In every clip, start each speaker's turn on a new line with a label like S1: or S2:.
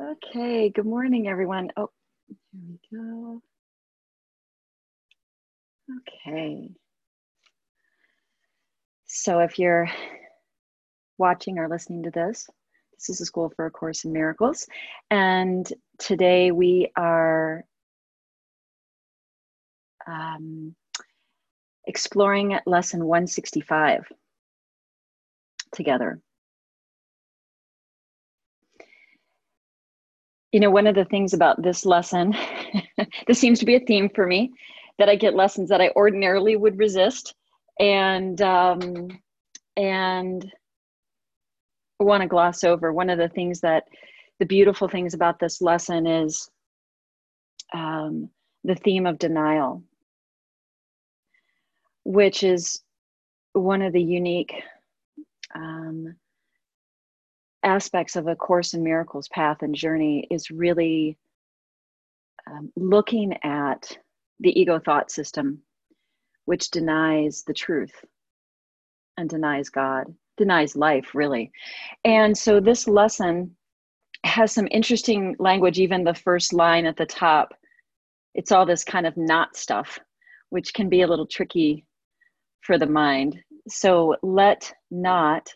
S1: Okay, good morning, everyone. Oh, here we go. Okay. So if you're watching or listening to this, this is a School for a Course in Miracles. And today we are um, exploring lesson 165 together. You know, one of the things about this lesson, this seems to be a theme for me, that I get lessons that I ordinarily would resist, and um, and want to gloss over. One of the things that the beautiful things about this lesson is um, the theme of denial, which is one of the unique um, aspects of a course in miracles path and journey is really um, looking at the ego thought system which denies the truth and denies god denies life really. And so this lesson has some interesting language even the first line at the top. It's all this kind of not stuff which can be a little tricky for the mind. So let not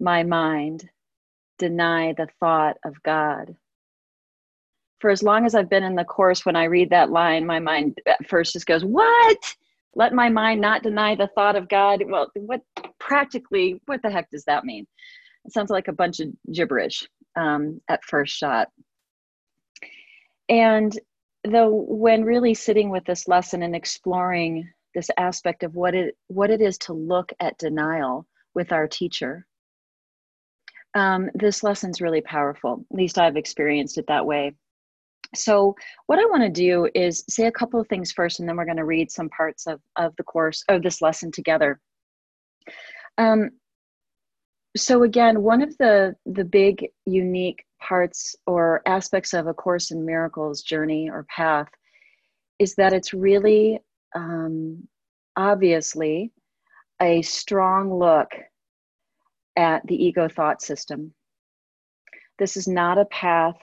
S1: my mind deny the thought of God. For as long as I've been in the course, when I read that line, my mind at first just goes, What? Let my mind not deny the thought of God. Well, what practically, what the heck does that mean? It sounds like a bunch of gibberish um, at first shot. And though, when really sitting with this lesson and exploring this aspect of what it what it is to look at denial with our teacher um, this lesson's really powerful. At least I've experienced it that way. So, what I want to do is say a couple of things first, and then we're going to read some parts of, of the course of this lesson together. Um, so again, one of the the big unique parts or aspects of a Course in Miracles journey or path is that it's really um, obviously a strong look at the ego thought system. This is not a path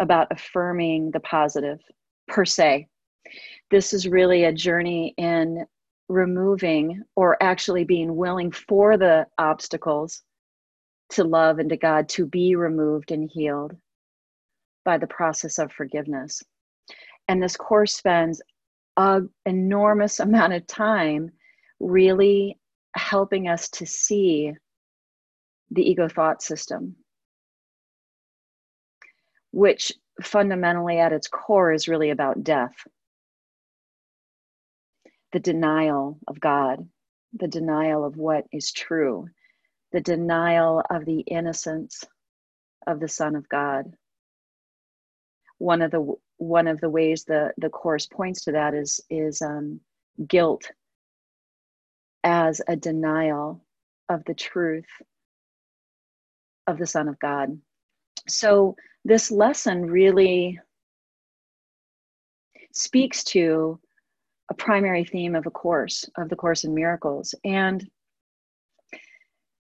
S1: about affirming the positive per se. This is really a journey in removing or actually being willing for the obstacles to love and to God to be removed and healed by the process of forgiveness. And this course spends an enormous amount of time really helping us to see the ego thought system, which fundamentally at its core is really about death the denial of God, the denial of what is true, the denial of the innocence of the Son of God. One of the one of the ways the the course points to that is is um, guilt as a denial of the truth of the Son of God. So, this lesson really speaks to a primary theme of a course, of the Course in Miracles. And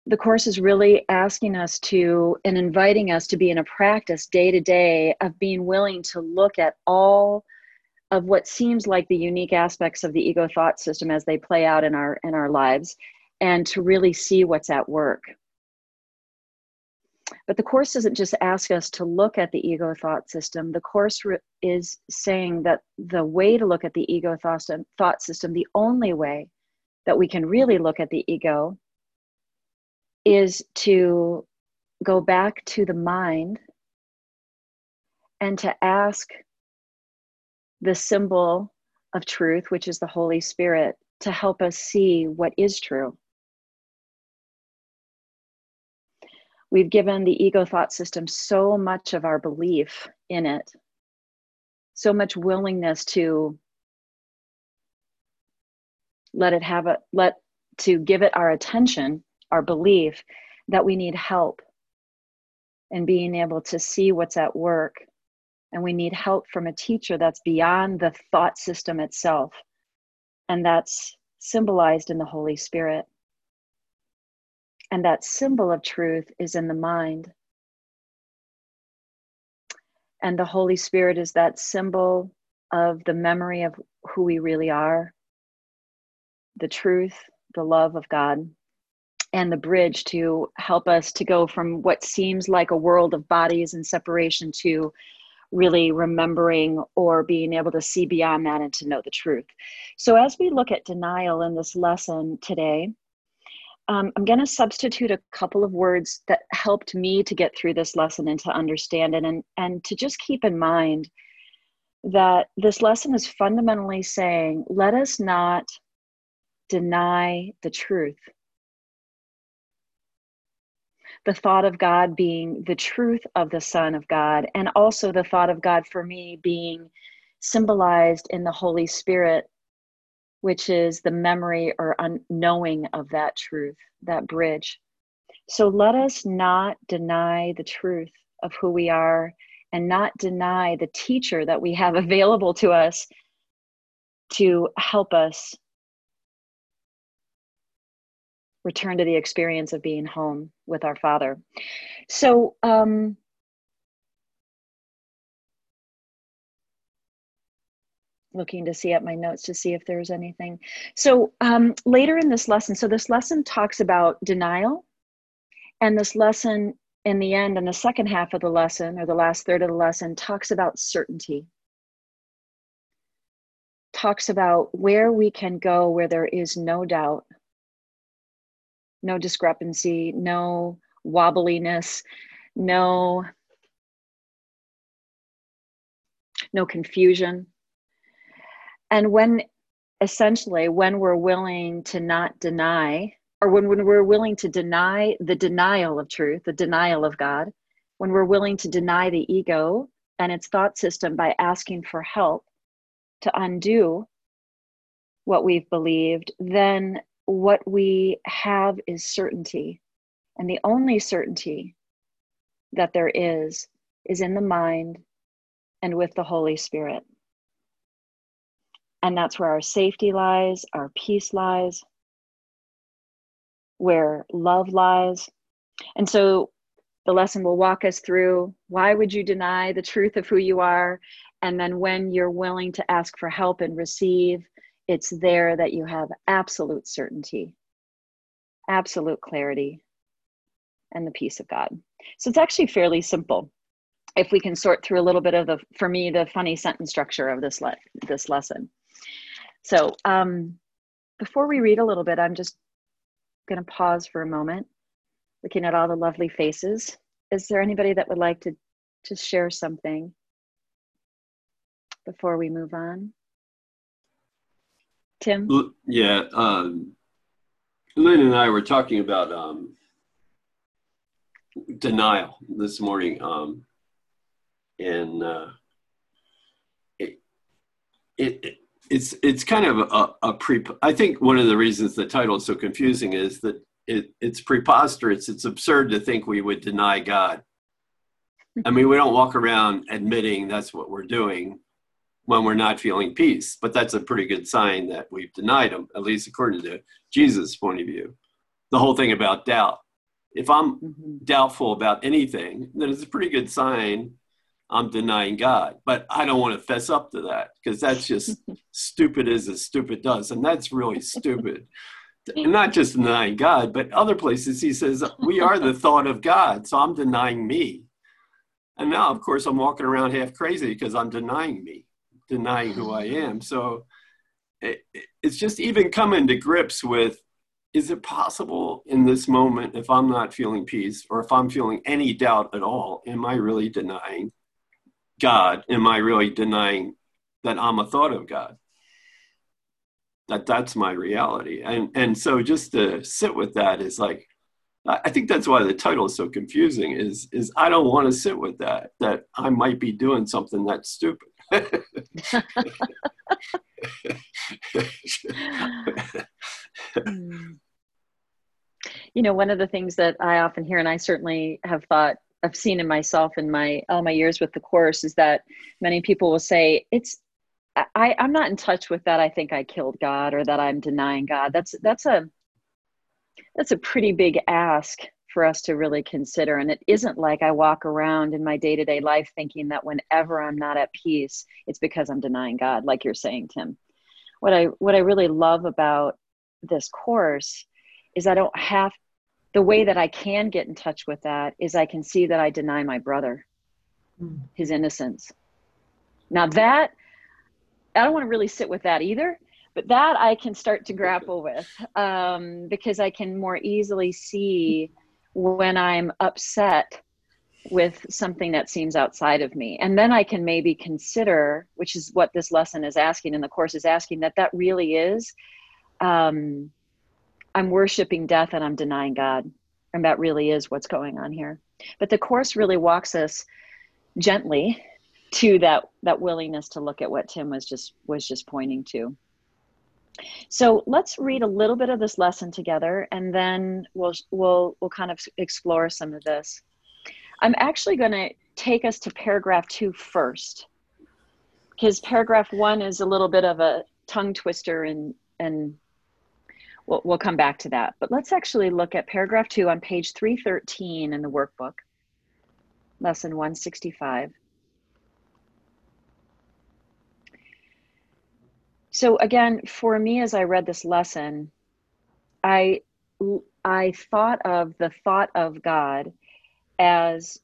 S1: the Course is really asking us to and inviting us to be in a practice day to day of being willing to look at all of what seems like the unique aspects of the ego thought system as they play out in our in our lives and to really see what's at work but the Course doesn't just ask us to look at the ego thought system. The Course re- is saying that the way to look at the ego thought, thought system, the only way that we can really look at the ego, is to go back to the mind and to ask the symbol of truth, which is the Holy Spirit, to help us see what is true. We've given the ego thought system so much of our belief in it, so much willingness to let it have a let to give it our attention, our belief that we need help in being able to see what's at work. And we need help from a teacher that's beyond the thought system itself. And that's symbolized in the Holy Spirit. And that symbol of truth is in the mind. And the Holy Spirit is that symbol of the memory of who we really are, the truth, the love of God, and the bridge to help us to go from what seems like a world of bodies and separation to really remembering or being able to see beyond that and to know the truth. So, as we look at denial in this lesson today, um, I'm going to substitute a couple of words that helped me to get through this lesson and to understand it, and, and to just keep in mind that this lesson is fundamentally saying, let us not deny the truth. The thought of God being the truth of the Son of God, and also the thought of God for me being symbolized in the Holy Spirit which is the memory or unknowing of that truth, that bridge. So let us not deny the truth of who we are and not deny the teacher that we have available to us to help us return to the experience of being home with our Father. So, um, looking to see at my notes to see if there's anything. So um, later in this lesson, so this lesson talks about denial, and this lesson in the end, in the second half of the lesson, or the last third of the lesson, talks about certainty. Talks about where we can go where there is no doubt, no discrepancy, no wobbliness, no no confusion and when essentially when we're willing to not deny or when, when we're willing to deny the denial of truth the denial of god when we're willing to deny the ego and its thought system by asking for help to undo what we've believed then what we have is certainty. And the only certainty that there is is in the mind and with the holy spirit and that's where our safety lies, our peace lies, where love lies. And so the lesson will walk us through why would you deny the truth of who you are? And then when you're willing to ask for help and receive, it's there that you have absolute certainty, absolute clarity, and the peace of God. So it's actually fairly simple if we can sort through a little bit of the, for me, the funny sentence structure of this, le- this lesson. So um, before we read a little bit, I'm just going to pause for a moment, looking at all the lovely faces. Is there anybody that would like to just share something before we move on? Tim?
S2: Yeah. Um, Lynn and I were talking about um, denial this morning. Um, and uh, it, it, it's it's kind of a, a pre. I think one of the reasons the title is so confusing is that it, it's preposterous. It's absurd to think we would deny God. I mean, we don't walk around admitting that's what we're doing when we're not feeling peace, but that's a pretty good sign that we've denied Him, at least according to Jesus' point of view. The whole thing about doubt. If I'm mm-hmm. doubtful about anything, then it's a pretty good sign I'm denying God. But I don't want to fess up to that because that's just stupid as a stupid does. And that's really stupid. And not just denying God, but other places he says, We are the thought of God. So I'm denying me. And now, of course, I'm walking around half crazy because I'm denying me, denying who I am. So it, it's just even coming to grips with is it possible in this moment, if I'm not feeling peace or if I'm feeling any doubt at all, am I really denying God, am I really denying that I'm a thought of God? That that's my reality. And and so just to sit with that is like I think that's why the title is so confusing is is I don't want to sit with that that I might be doing something that's stupid.
S1: you know one of the things that i often hear and i certainly have thought I've seen in myself in my all my years with the course is that many people will say it's I, I'm not in touch with that. I think I killed God or that I'm denying God. That's that's a that's a pretty big ask for us to really consider. And it isn't like I walk around in my day to day life thinking that whenever I'm not at peace, it's because I'm denying God, like you're saying, Tim. What I what I really love about this course is I don't have the way that I can get in touch with that is I can see that I deny my brother mm. his innocence. Now that I don't want to really sit with that either but that I can start to grapple with um, because I can more easily see when I'm upset with something that seems outside of me. And then I can maybe consider, which is what this lesson is asking and the course is asking, that that really is um, I'm worshiping death and I'm denying God. And that really is what's going on here. But the course really walks us gently to that that willingness to look at what Tim was just was just pointing to. So let's read a little bit of this lesson together, and then we'll we'll we'll kind of explore some of this. I'm actually going to take us to paragraph two first, because paragraph one is a little bit of a tongue twister, and and we'll we'll come back to that. But let's actually look at paragraph two on page 313 in the workbook, lesson 165. so again for me as i read this lesson i i thought of the thought of god as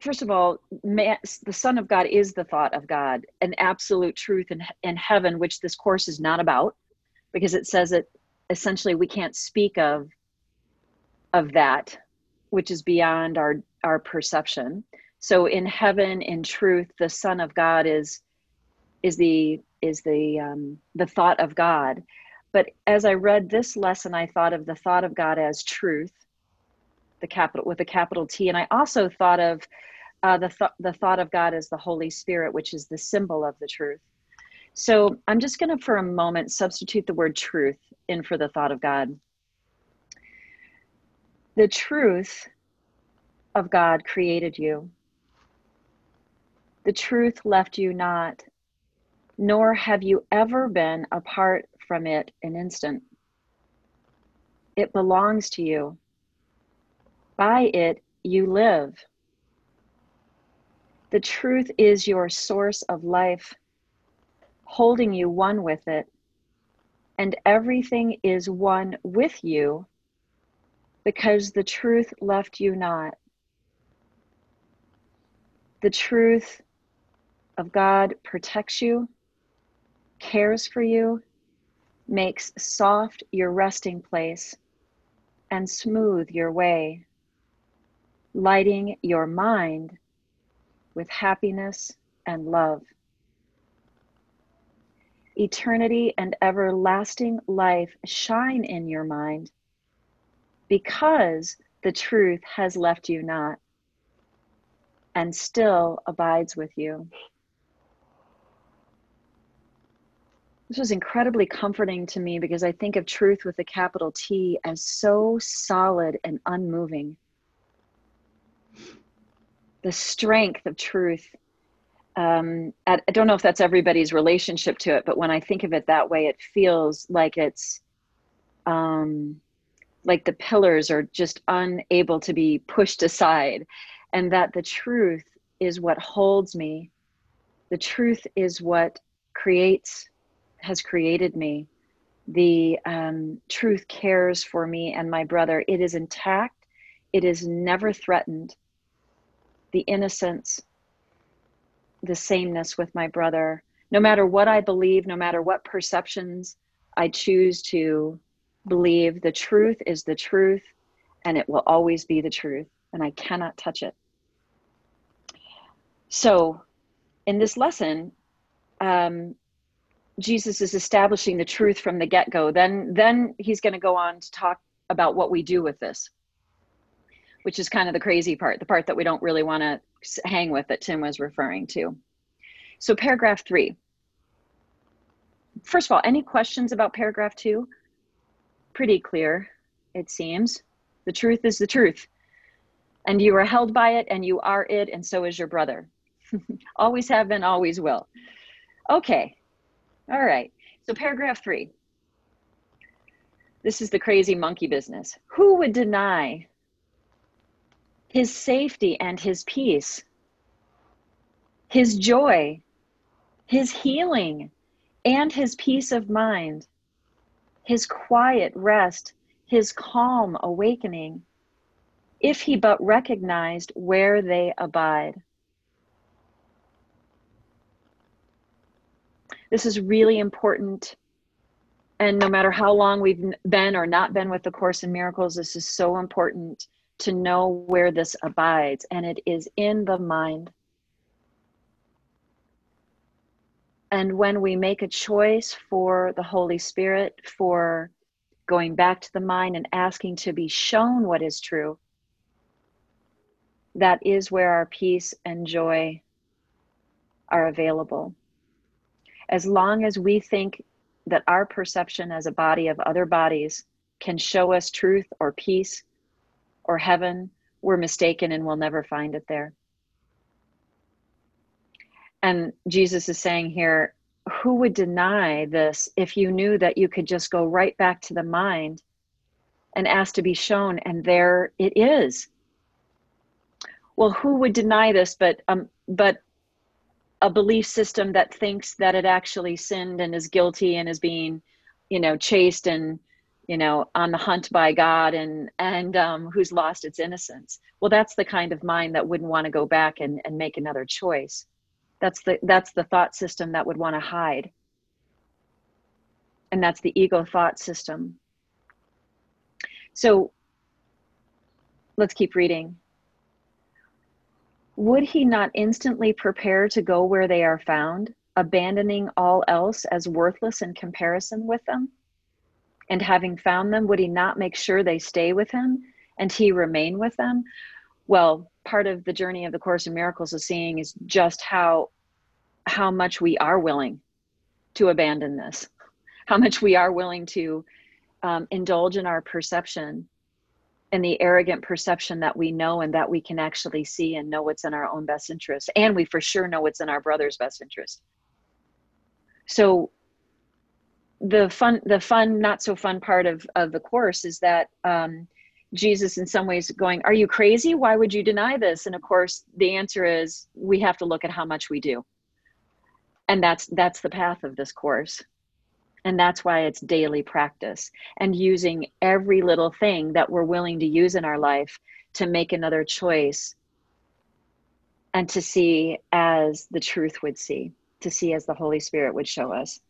S1: first of all man, the son of god is the thought of god an absolute truth in, in heaven which this course is not about because it says that essentially we can't speak of of that which is beyond our our perception so in heaven in truth the son of god is is the is the um, the thought of God. But as I read this lesson, I thought of the thought of God as truth, the capital with a capital T, and I also thought of uh, the th- the thought of God as the Holy Spirit, which is the symbol of the truth. So I'm just going to, for a moment, substitute the word truth in for the thought of God. The truth of God created you. The truth left you not nor have you ever been apart from it an instant. It belongs to you. By it, you live. The truth is your source of life, holding you one with it, and everything is one with you because the truth left you not. The truth of God protects you cares for you, makes soft your resting place, and smooth your way, lighting your mind with happiness and love. Eternity and everlasting life shine in your mind because the truth has left you not and still abides with you. This was incredibly comforting to me because I think of truth with a capital T as so solid and unmoving. The strength of truth. Um, I don't know if that's everybody's relationship to it, but when I think of it that way, it feels like it's um, like the pillars are just unable to be pushed aside, and that the truth is what holds me. The truth is what creates has created me. The um, truth cares for me and my brother. It is intact, it is never threatened. The innocence, the sameness with my brother. No matter what I believe, no matter what perceptions I choose to believe, the truth is the truth and it will always be the truth, and I cannot touch it. So, in this lesson, um, Jesus is establishing the truth from the get-go, then then he's going to go on to talk about what we do with this. Which is kind of the crazy part, the part that we don't really want to hang with that Tim was referring to. So paragraph 3. First of all, any questions about paragraph 2? Pretty clear, it seems. The truth is the truth. And you are held by it and you are it and so is your brother. always have been, always will. Okay, all right. So, paragraph three. This is the crazy monkey business. Who would deny his safety and his peace, his joy, his healing, and his peace of mind, his quiet rest, his calm awakening, if he but recognized where they abide. This is really important. And no matter how long we've been or not been with the Course in Miracles, this is so important to know where this abides. And it is in the mind. And when we make a choice for the Holy Spirit, for going back to the mind and asking to be shown what is true, that is where our peace and joy are available. As long as we think that our perception as a body of other bodies can show us truth or peace or heaven, we're mistaken and we'll never find it there. And Jesus is saying here, who would deny this if you knew that you could just go right back to the mind and ask to be shown, and there it is? Well, who would deny this but um but a belief system that thinks that it actually sinned and is guilty and is being, you know, chased and you know on the hunt by god and and um, who's lost its innocence. Well that's the kind of mind that wouldn't want to go back and, and make another choice. That's the that's the thought system that would want to hide. And that's the ego thought system. So let's keep reading. Would he not instantly prepare to go where they are found abandoning all else as worthless in comparison with them and having found them would he not make sure they stay with him and he remain with them? Well part of the journey of the course in miracles is seeing is just how how much we are willing to abandon this how much we are willing to um, indulge in our perception and the arrogant perception that we know and that we can actually see and know what's in our own best interest. And we for sure know what's in our brother's best interest. So the fun the fun not so fun part of of the course is that um, Jesus in some ways going, Are you crazy? Why would you deny this? And of course, the answer is we have to look at how much we do. And that's that's the path of this course. And that's why it's daily practice and using every little thing that we're willing to use in our life to make another choice and to see as the truth would see, to see as the Holy Spirit would show us.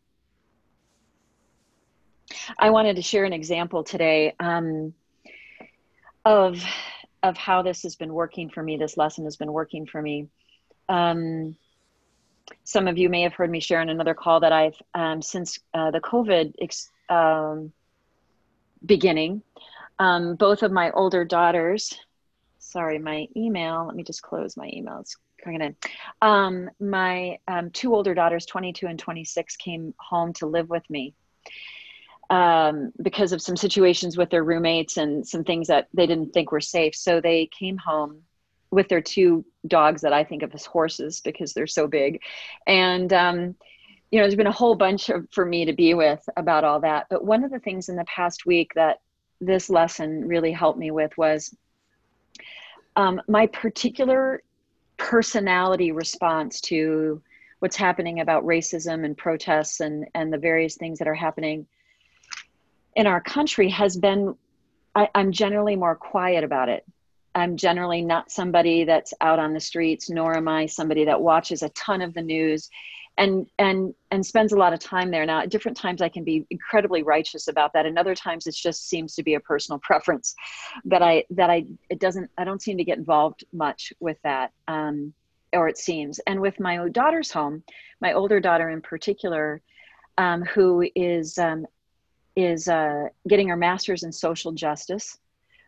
S1: I wanted to share an example today. Um, of of how this has been working for me this lesson has been working for me um, some of you may have heard me share in another call that i've um, since uh, the covid ex- um, beginning um, both of my older daughters sorry my email let me just close my email it's coming in um, my two older daughters 22 and 26 came home to live with me um, because of some situations with their roommates and some things that they didn't think were safe. So they came home with their two dogs that I think of as horses because they're so big. And, um, you know, there's been a whole bunch of, for me to be with about all that. But one of the things in the past week that this lesson really helped me with was um, my particular personality response to what's happening about racism and protests and, and the various things that are happening in our country has been I, i'm generally more quiet about it. I'm generally not somebody that's out on the streets nor am i somebody that watches a ton of the news and and and spends a lot of time there. Now at different times i can be incredibly righteous about that. And other times it just seems to be a personal preference that i that i it doesn't i don't seem to get involved much with that um, or it seems. And with my daughter's home my older daughter in particular um, who is um, is uh, getting her master's in social justice,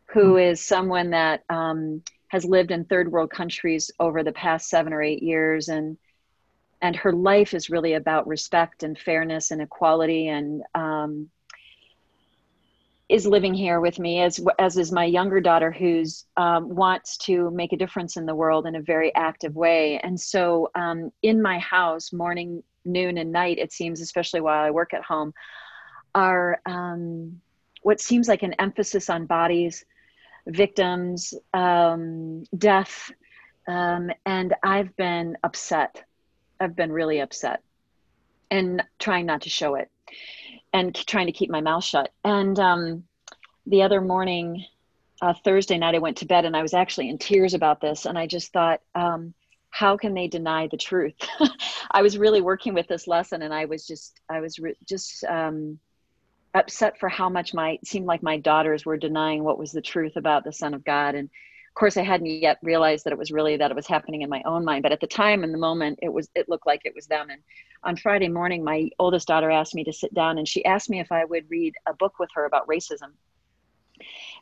S1: who mm-hmm. is someone that um, has lived in third world countries over the past seven or eight years, and and her life is really about respect and fairness and equality, and um, is living here with me as as is my younger daughter, who's um, wants to make a difference in the world in a very active way. And so, um, in my house, morning, noon, and night, it seems, especially while I work at home are um, what seems like an emphasis on bodies, victims, um, death, um, and I've been upset. I've been really upset and trying not to show it and trying to keep my mouth shut. And um, the other morning, uh, Thursday night, I went to bed and I was actually in tears about this. And I just thought, um, how can they deny the truth? I was really working with this lesson and I was just, I was re- just um, upset for how much my, seemed like my daughters were denying what was the truth about the Son of God. And of course, I hadn't yet realized that it was really that it was happening in my own mind. But at the time, in the moment, it was, it looked like it was them. And on Friday morning, my oldest daughter asked me to sit down and she asked me if I would read a book with her about racism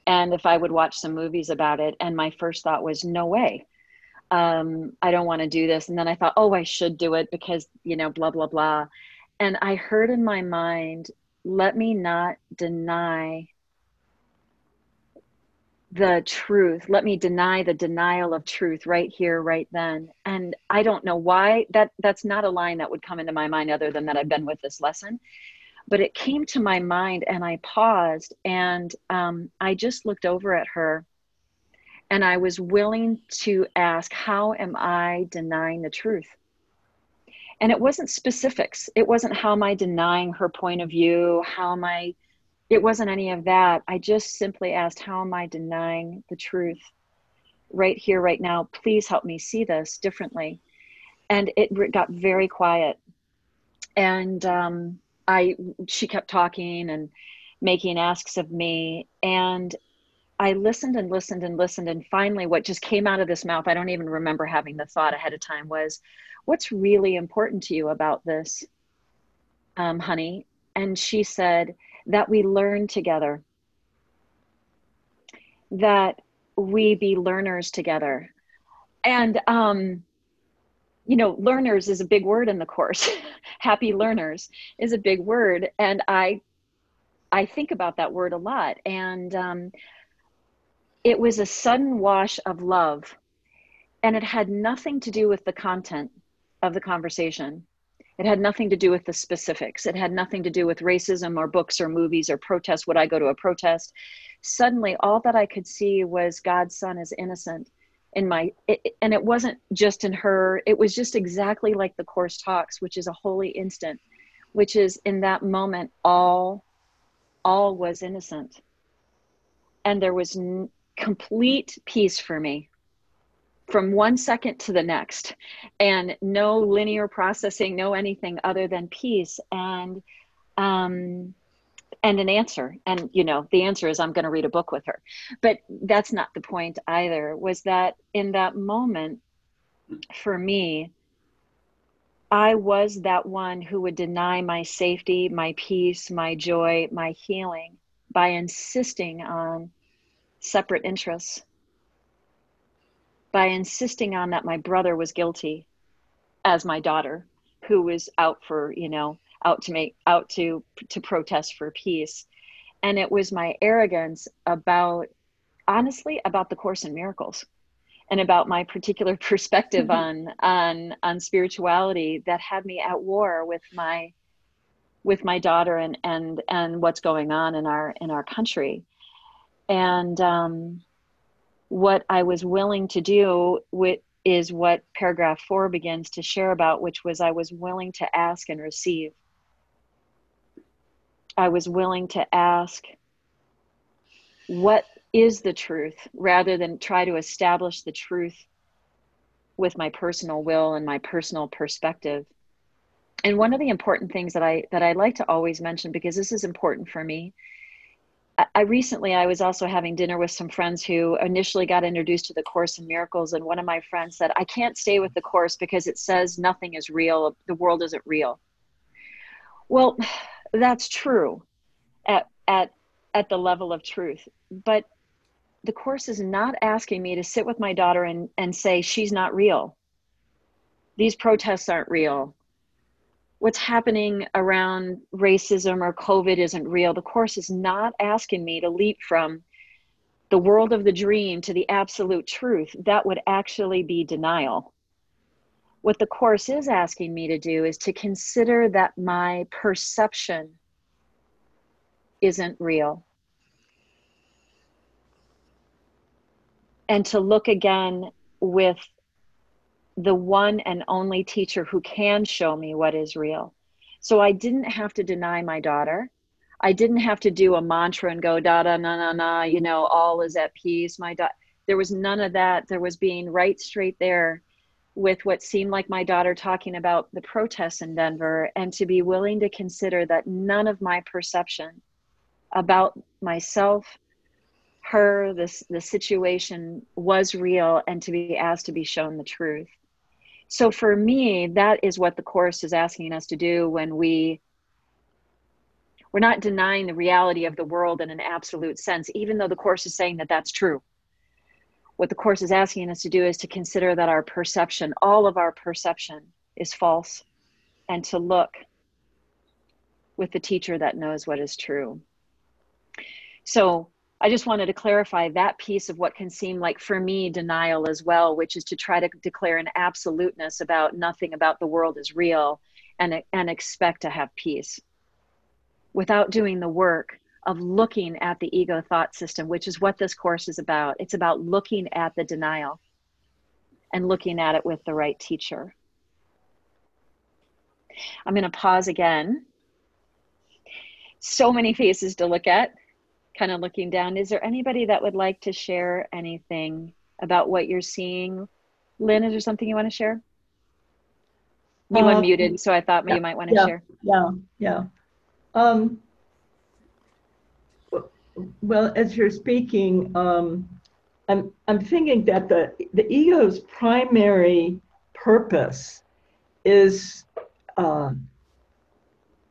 S1: and if I would watch some movies about it. And my first thought was, no way. Um, I don't want to do this. And then I thought, oh, I should do it because, you know, blah, blah, blah. And I heard in my mind, let me not deny the truth. Let me deny the denial of truth right here right then. And i don't know why that that's not a line that would come into my mind other than that i've been with this lesson. But it came to my mind and i paused and um, i just looked over at her and i was willing to ask how am i denying the truth and it wasn't specifics. It wasn't how am i denying her point of view? How am i it wasn't any of that. I just simply asked how am i denying the truth right here right now? Please help me see this differently. And it got very quiet. And um, I she kept talking and making asks of me. And I listened and listened and listened and finally what just came out of this mouth I don't even remember having the thought ahead of time was what's really important to you about this um, honey and she said that we learn together that we be learners together and um, you know, learners is a big word in the course. Happy learners is a big word, and I, I think about that word a lot. And um, it was a sudden wash of love, and it had nothing to do with the content of the conversation. It had nothing to do with the specifics. It had nothing to do with racism or books or movies or protests. Would I go to a protest? Suddenly, all that I could see was God's son is innocent in my it, and it wasn't just in her it was just exactly like the course talks which is a holy instant which is in that moment all all was innocent and there was complete peace for me from one second to the next. And no linear processing no anything other than peace and um and an answer. And you know the answer is i'm going to read a book with her. But that's not the point either was that in that moment for me i was that one who would deny my safety my peace my joy my healing by insisting on separate interests by insisting on that my brother was guilty as my daughter who was out for you know out to make out to to protest for peace and it was my arrogance about honestly about the course in miracles and about my particular perspective mm-hmm. on on on spirituality that had me at war with my with my daughter and and and what's going on in our in our country and um, what i was willing to do with is what paragraph four begins to share about which was i was willing to ask and receive I was willing to ask, what is the truth rather than try to establish the truth with my personal will and my personal perspective. And one of the important things that I that I like to always mention because this is important for me. I, recently I was also having dinner with some friends who initially got introduced to the Course in Miracles, and one of my friends said, "I can't stay with the Course because it says nothing is real. The world isn't real." Well, that's true at at at the level of truth but the course is not asking me to sit with my daughter and and say she's not real these protests aren't real what's happening around racism or covid isn't real the course is not asking me to leap from the world of the dream to the absolute truth that would actually be denial what the Course is asking me to do is to consider that my perception isn't real. and to look again with the one and only teacher who can show me what is real. So I didn't have to deny my daughter. I didn't have to do a mantra and go da da na na na, you know, all is at peace. My daughter, there was none of that. There was being right straight there with what seemed like my daughter talking about the protests in Denver and to be willing to consider that none of my perception about myself, her, this the situation was real and to be asked to be shown the truth. So for me, that is what the course is asking us to do when we we're not denying the reality of the world in an absolute sense, even though the course is saying that that's true. What the course is asking us to do is to consider that our perception, all of our perception, is false, and to look with the teacher that knows what is true. So I just wanted to clarify that piece of what can seem like, for me, denial as well, which is to try to declare an absoluteness about nothing about the world is real and, and expect to have peace without doing the work of looking at the ego thought system, which is what this course is about. It's about looking at the denial and looking at it with the right teacher. I'm going to pause again. So many faces to look at kind of looking down. Is there anybody that would like to share anything about what you're seeing? Lynn, is there something you want to share? You um, unmuted, so I thought yeah, you might want to
S3: yeah,
S1: share.
S3: Yeah, yeah. Um, well, as you're speaking, um, I'm I'm thinking that the the ego's primary purpose is uh,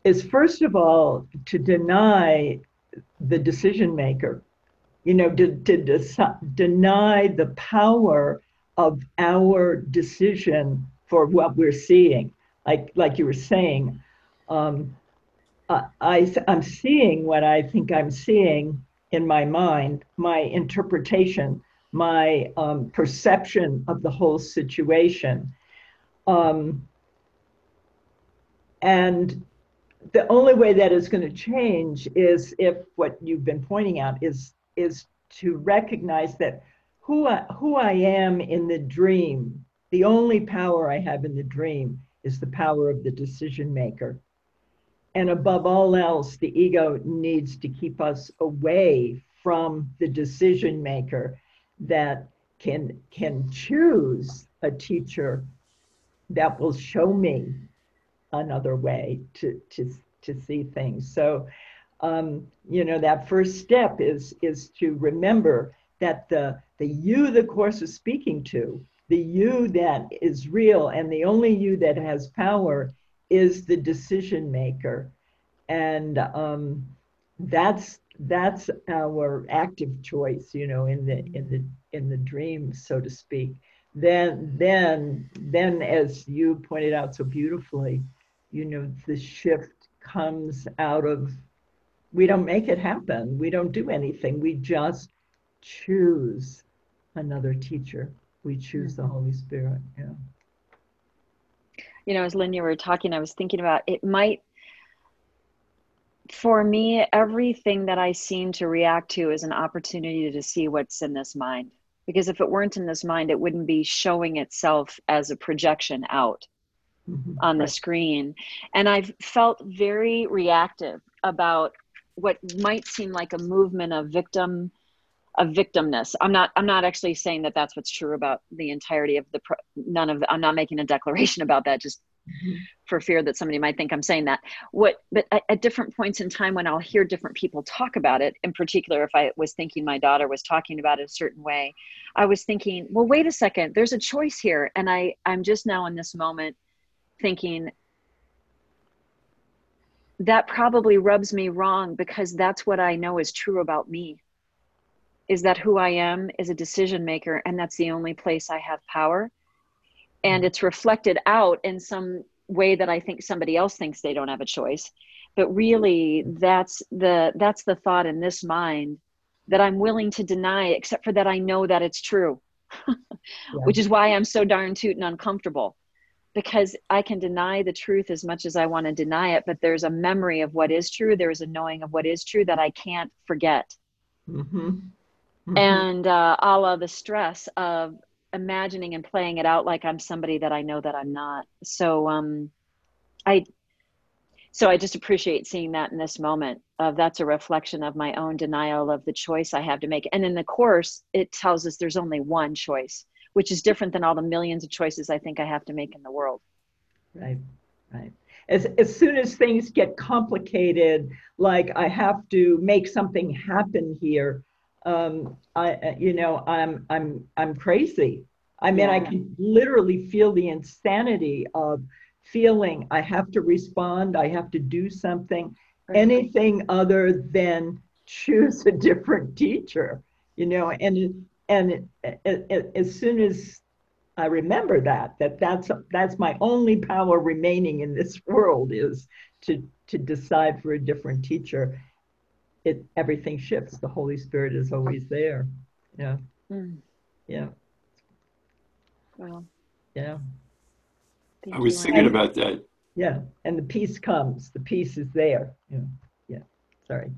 S3: is first of all to deny the decision maker, you know, to, to deci- deny the power of our decision for what we're seeing. Like, like you were saying, um, I, I'm seeing what I think I'm seeing in my mind, my interpretation, my um, perception of the whole situation. Um, and the only way that is going to change is if what you've been pointing out is is to recognize that who I, who I am in the dream, the only power I have in the dream is the power of the decision maker. And above all else, the ego needs to keep us away from the decision maker that can can choose a teacher that will show me another way to to to see things. So, um, you know, that first step is is to remember that the the you the course is speaking to, the you that is real, and the only you that has power is the decision maker, and um, that's that's our active choice. You know, in the in the in the dream, so to speak then then then as you pointed out so beautifully you know, the shift comes out of, we don't make it happen. We don't do anything. We just choose another teacher. We choose the mm-hmm. Holy Spirit. Yeah.
S1: You know, as Lynn, you were talking, I was thinking about it might, for me, everything that I seem to react to is an opportunity to see what's in this mind. Because if it weren't in this mind, it wouldn't be showing itself as a projection out mm-hmm. on the screen. And I've felt very reactive about what might seem like a movement of victim of victimness. I'm not I'm not actually saying that that's what's true about the entirety of the pro- none of I'm not making a declaration about that just mm-hmm. for fear that somebody might think I'm saying that. What but at, at, different points in time when I'll hear different people talk about it, in particular if I was thinking my daughter was talking about it a certain way, I was thinking, well wait a second, there's a choice here and I I'm just now in this moment thinking that probably rubs me wrong because that's what I know is true about me. Is that who I am is a decision maker, and that's the only place I have power. And mm-hmm. it's reflected out in some way that I think somebody else thinks they don't have a choice. But really, mm-hmm. that's the that's the thought in this mind that I'm willing to deny, except for that I know that it's true, yeah. which is why I'm so darn tootin' uncomfortable because I can deny the truth as much as I want to deny it, but there's a memory of what is true. There's a knowing of what is true that I can't forget. Mm-hmm. mm-hmm. and uh, a la the stress of imagining and playing it out like I'm somebody that I know that I'm not. So um, I so I just appreciate seeing that in this moment of that's a reflection of my own denial of the choice I have to make. And in the course, it tells us there's only one choice, which is different than all the millions of choices I think I have to make in the world.
S3: Right, right. As, as soon as things get complicated, like I have to make something happen here, um, I, you know, I'm, I'm, I'm crazy. I mean, yeah. I can literally feel the insanity of feeling I have to respond, I have to do something, right. anything other than choose a different teacher, you know, and and as soon as I remember that that that's that's my only power remaining in this world is to to decide for a different teacher. It everything shifts. The Holy Spirit is always there. Yeah. Mm. Yeah.
S1: Well.
S3: Yeah.
S2: I was thinking about that.
S3: Yeah, and the peace comes. The peace is there. Yeah, yeah. Sorry.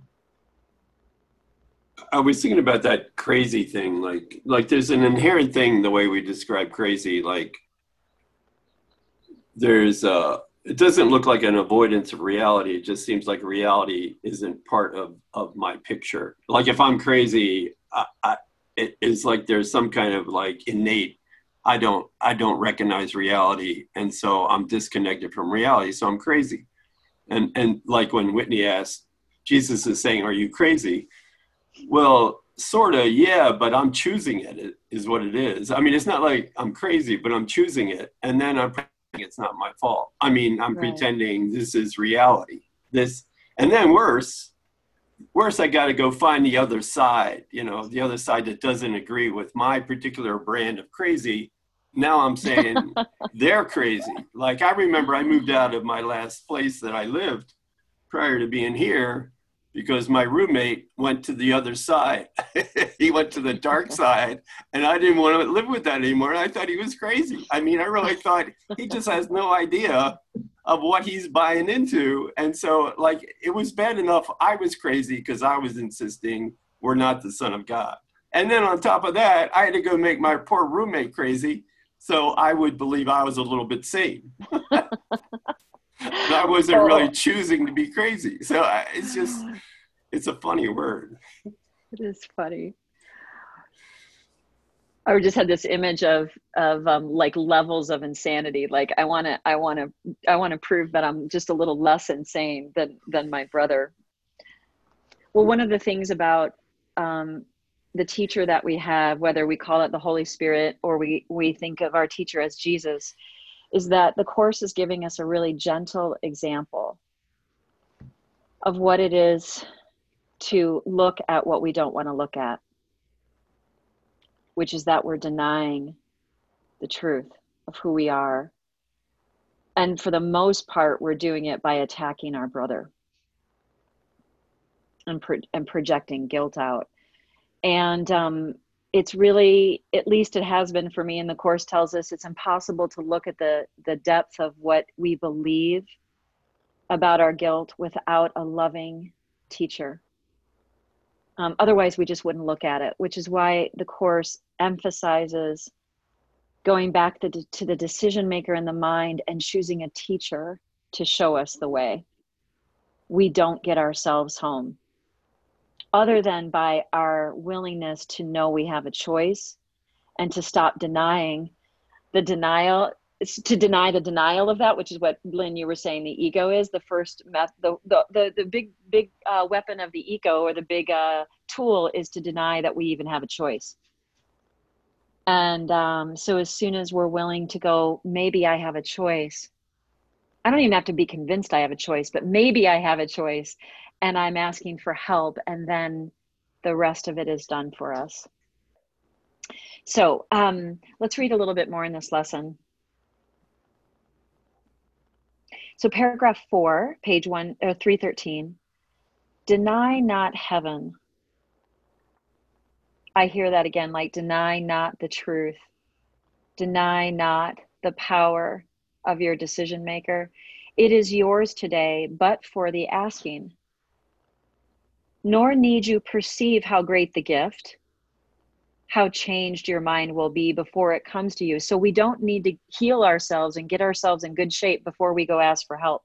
S2: I was thinking about that crazy thing. Like, like there's an inherent thing the way we describe crazy. Like, there's a it doesn't look like an avoidance of reality. It just seems like reality isn't part of of my picture. Like, if I'm crazy, I, I it is like there's some kind of like innate I don't I don't recognize reality, and so I'm disconnected from reality. So I'm crazy, and and like when Whitney asked, Jesus is saying, "Are you crazy?" Well, sort of, yeah, but I'm choosing it. Is what it is. I mean, it's not like I'm crazy, but I'm choosing it, and then I'm pretending it's not my fault. I mean, I'm right. pretending this is reality. This, and then worse, worse, I got to go find the other side. You know, the other side that doesn't agree with my particular brand of crazy now I'm saying they're crazy. Like I remember I moved out of my last place that I lived prior to being here because my roommate went to the other side. he went to the dark side and I didn't want to live with that anymore. I thought he was crazy. I mean, I really thought he just has no idea of what he's buying into. And so like it was bad enough I was crazy because I was insisting we're not the son of God. And then on top of that, I had to go make my poor roommate crazy so I would believe I was a little bit I wasn't really choosing to be crazy. So it's just, it's a funny word.
S1: It is funny. I just had this image of of um, like levels of insanity. Like I want to, I want to, I want to prove that I'm just a little less insane than than my brother. Well, one of the things about um, the teacher that we have, whether we call it the Holy Spirit or we, we think of our teacher as Jesus, is that the Course is giving us a really gentle example of what it is to look at what we don't want to look at, which is that we're denying the truth of who we are. And for the most part, we're doing it by attacking our brother and, pro- and projecting guilt out and um, it's really at least it has been for me and the course tells us it's impossible to look at the the depth of what we believe about our guilt without a loving teacher. Um, otherwise we just wouldn't look at it which is why the course emphasizes going back to, to the decision maker in the mind and choosing a teacher to show us the way. We don't get ourselves home other than by our willingness to know we have a choice and to stop denying the denial to deny the denial of that which is what lynn you were saying the ego is the first meth the the the, the big big uh, weapon of the ego or the big uh, tool is to deny that we even have a choice. And um, so as soon as we're willing to go maybe i have a choice. I don't even have to be convinced i have a choice but maybe i have a choice and I'm asking for help, and then the rest of it is done for us. So um, let's read a little bit more in this lesson. So paragraph four, page one, or uh, 313, deny not heaven. I hear that again, like deny not the truth. Deny not the power of your decision maker. It is yours today, but for the asking nor need you perceive how great the gift, how changed your mind will be before it comes to you. So we don't need to heal ourselves and get ourselves in good shape before we go ask for help.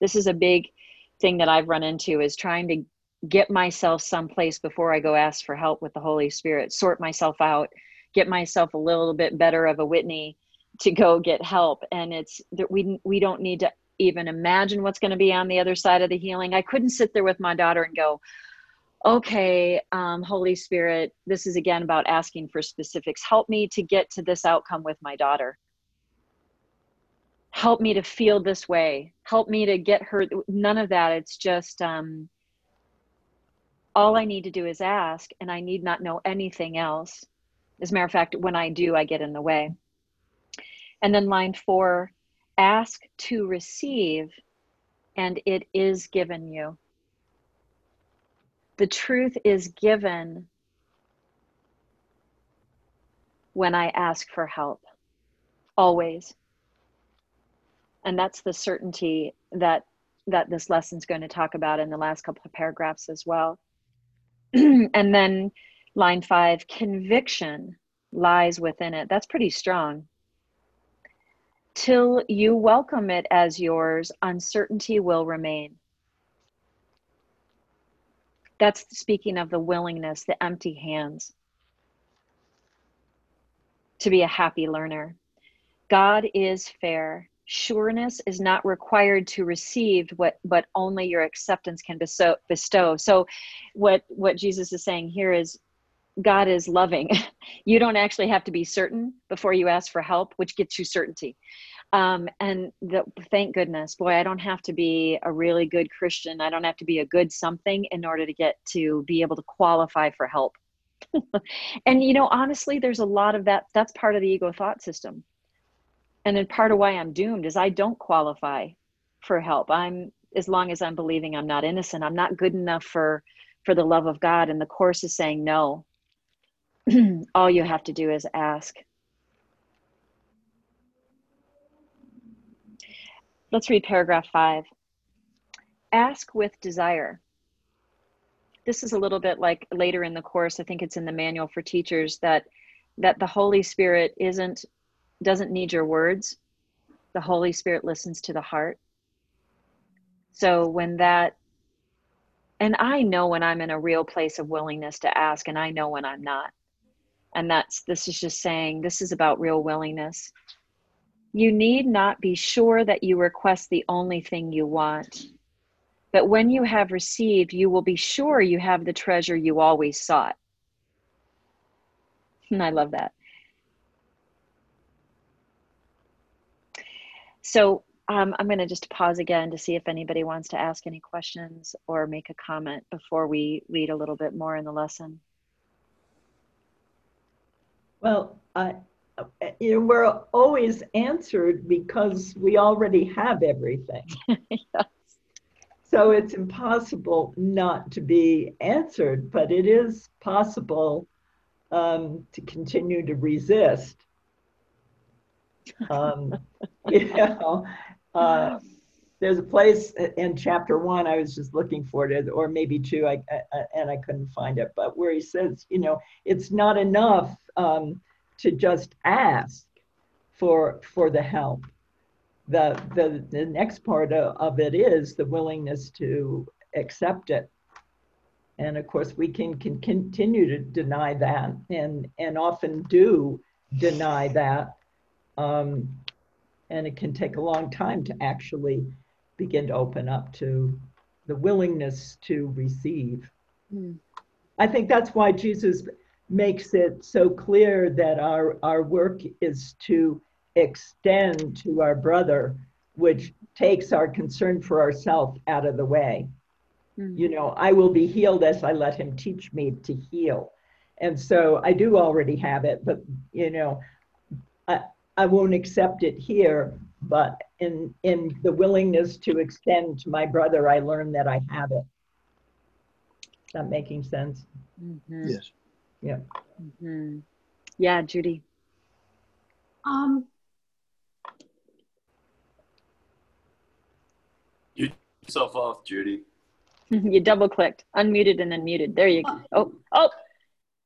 S1: This is a big thing that I've run into is trying to get myself someplace before I go ask for help with the Holy Spirit, sort myself out, get myself a little bit better of a Whitney to go get help. And it's that we we don't need to even imagine what's going to be on the other side of the healing. I couldn't sit there with my daughter and go, okay, um, Holy Spirit, this is again about asking for specifics. Help me to get to this outcome with my daughter. Help me to feel this way. Help me to get her. None of that. It's just um, all I need to do is ask, and I need not know anything else. As a matter of fact, when I do, I get in the way. And then line four ask to receive, and it is given you the truth is given when I ask for help, always. And that's the certainty that that this lesson's going to talk about in the last couple of paragraphs as well. and then line five, conviction lies within it. That's pretty strong. Till you welcome it as yours, uncertainty will remain. That's speaking of the willingness, the empty hands to be a happy learner. God is fair. Sureness is not required to receive what, but only your acceptance can bestow. So, what what Jesus is saying here is, God is loving. you don't actually have to be certain before you ask for help, which gets you certainty. Um, and the, thank goodness, boy, I don't have to be a really good Christian. I don't have to be a good something in order to get to be able to qualify for help. and, you know, honestly, there's a lot of that. That's part of the ego thought system. And then part of why I'm doomed is I don't qualify for help. I'm, as long as I'm believing I'm not innocent, I'm not good enough for, for the love of God. And the Course is saying no. All you have to do is ask. Let's read paragraph five. Ask with desire. This is a little bit like later in the course, I think it's in the manual for teachers that that the Holy Spirit isn't doesn't need your words. The Holy Spirit listens to the heart. So when that and I know when I'm in a real place of willingness to ask and I know when I'm not. And that's this is just saying this is about real willingness. You need not be sure that you request the only thing you want. But when you have received, you will be sure you have the treasure you always sought. And I love that. So um, I'm going to just pause again to see if anybody wants to ask any questions or make a comment before we read a little bit more in the lesson.
S3: Well, I, you know, we're always answered because we already have everything. yes. So it's impossible not to be answered, but it is possible um, to continue to resist. Um, you know, uh, there's a place in chapter one I was just looking for it, or maybe two, I, I, and I couldn't find it, but where he says, you know, it's not enough. Um, to just ask for for the help. The the, the next part of, of it is the willingness to accept it. And of course, we can, can continue to deny that and, and often do deny that. Um, and it can take a long time to actually begin to open up to the willingness to receive. Mm. I think that's why Jesus makes it so clear that our, our work is to extend to our brother, which takes our concern for ourselves out of the way. Mm-hmm. You know, I will be healed as I let him teach me to heal. And so I do already have it, but, you know, I, I won't accept it here, but in, in the willingness to extend to my brother, I learn that I have it. Is that making sense?
S2: Mm-hmm. Yes.
S3: Yeah.
S1: Mm-hmm. Yeah, Judy.
S4: Um,
S2: you yourself off, Judy.
S1: you double clicked, unmuted, and then muted. There you go. Oh, oh,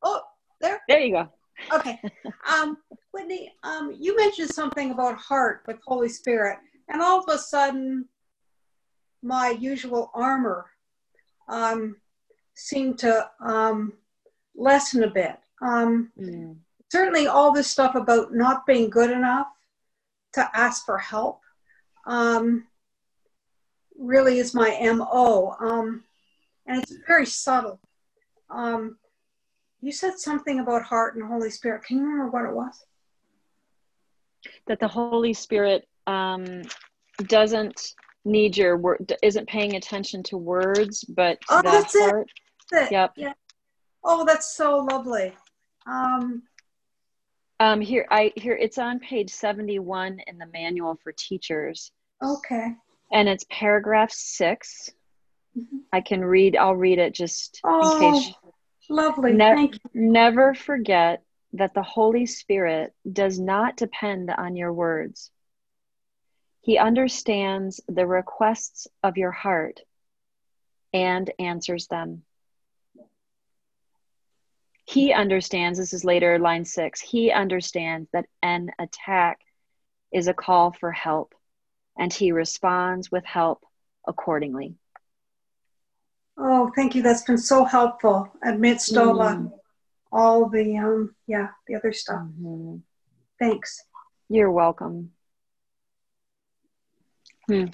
S4: oh, there.
S1: There you go.
S4: Okay. Um, Whitney, um, you mentioned something about heart with Holy Spirit, and all of a sudden, my usual armor um, seemed to um, lessen a bit. Um, mm. Certainly, all this stuff about not being good enough to ask for help um, really is my MO. Um, and it's very subtle. Um, you said something about heart and Holy Spirit. Can you remember what it was?
S1: That the Holy Spirit um, doesn't need your word, isn't paying attention to words, but
S4: oh,
S1: that
S4: that's
S1: heart.
S4: It. That's it. Yep. Yeah. Oh, that's so lovely. Um,
S1: um, here, I here it's on page seventy-one in the manual for teachers.
S4: Okay.
S1: And it's paragraph 6 mm-hmm. I can read. I'll read it just
S4: oh, in case. Lovely.
S1: Ne-
S4: Thank you.
S1: Never forget that the Holy Spirit does not depend on your words. He understands the requests of your heart and answers them. He understands, this is later, line six, he understands that an attack is a call for help, and he responds with help accordingly.
S4: Oh, thank you. That's been so helpful amidst mm. all, uh, all the, um, yeah, the other stuff. Mm-hmm. Thanks.
S1: You're welcome. Hmm.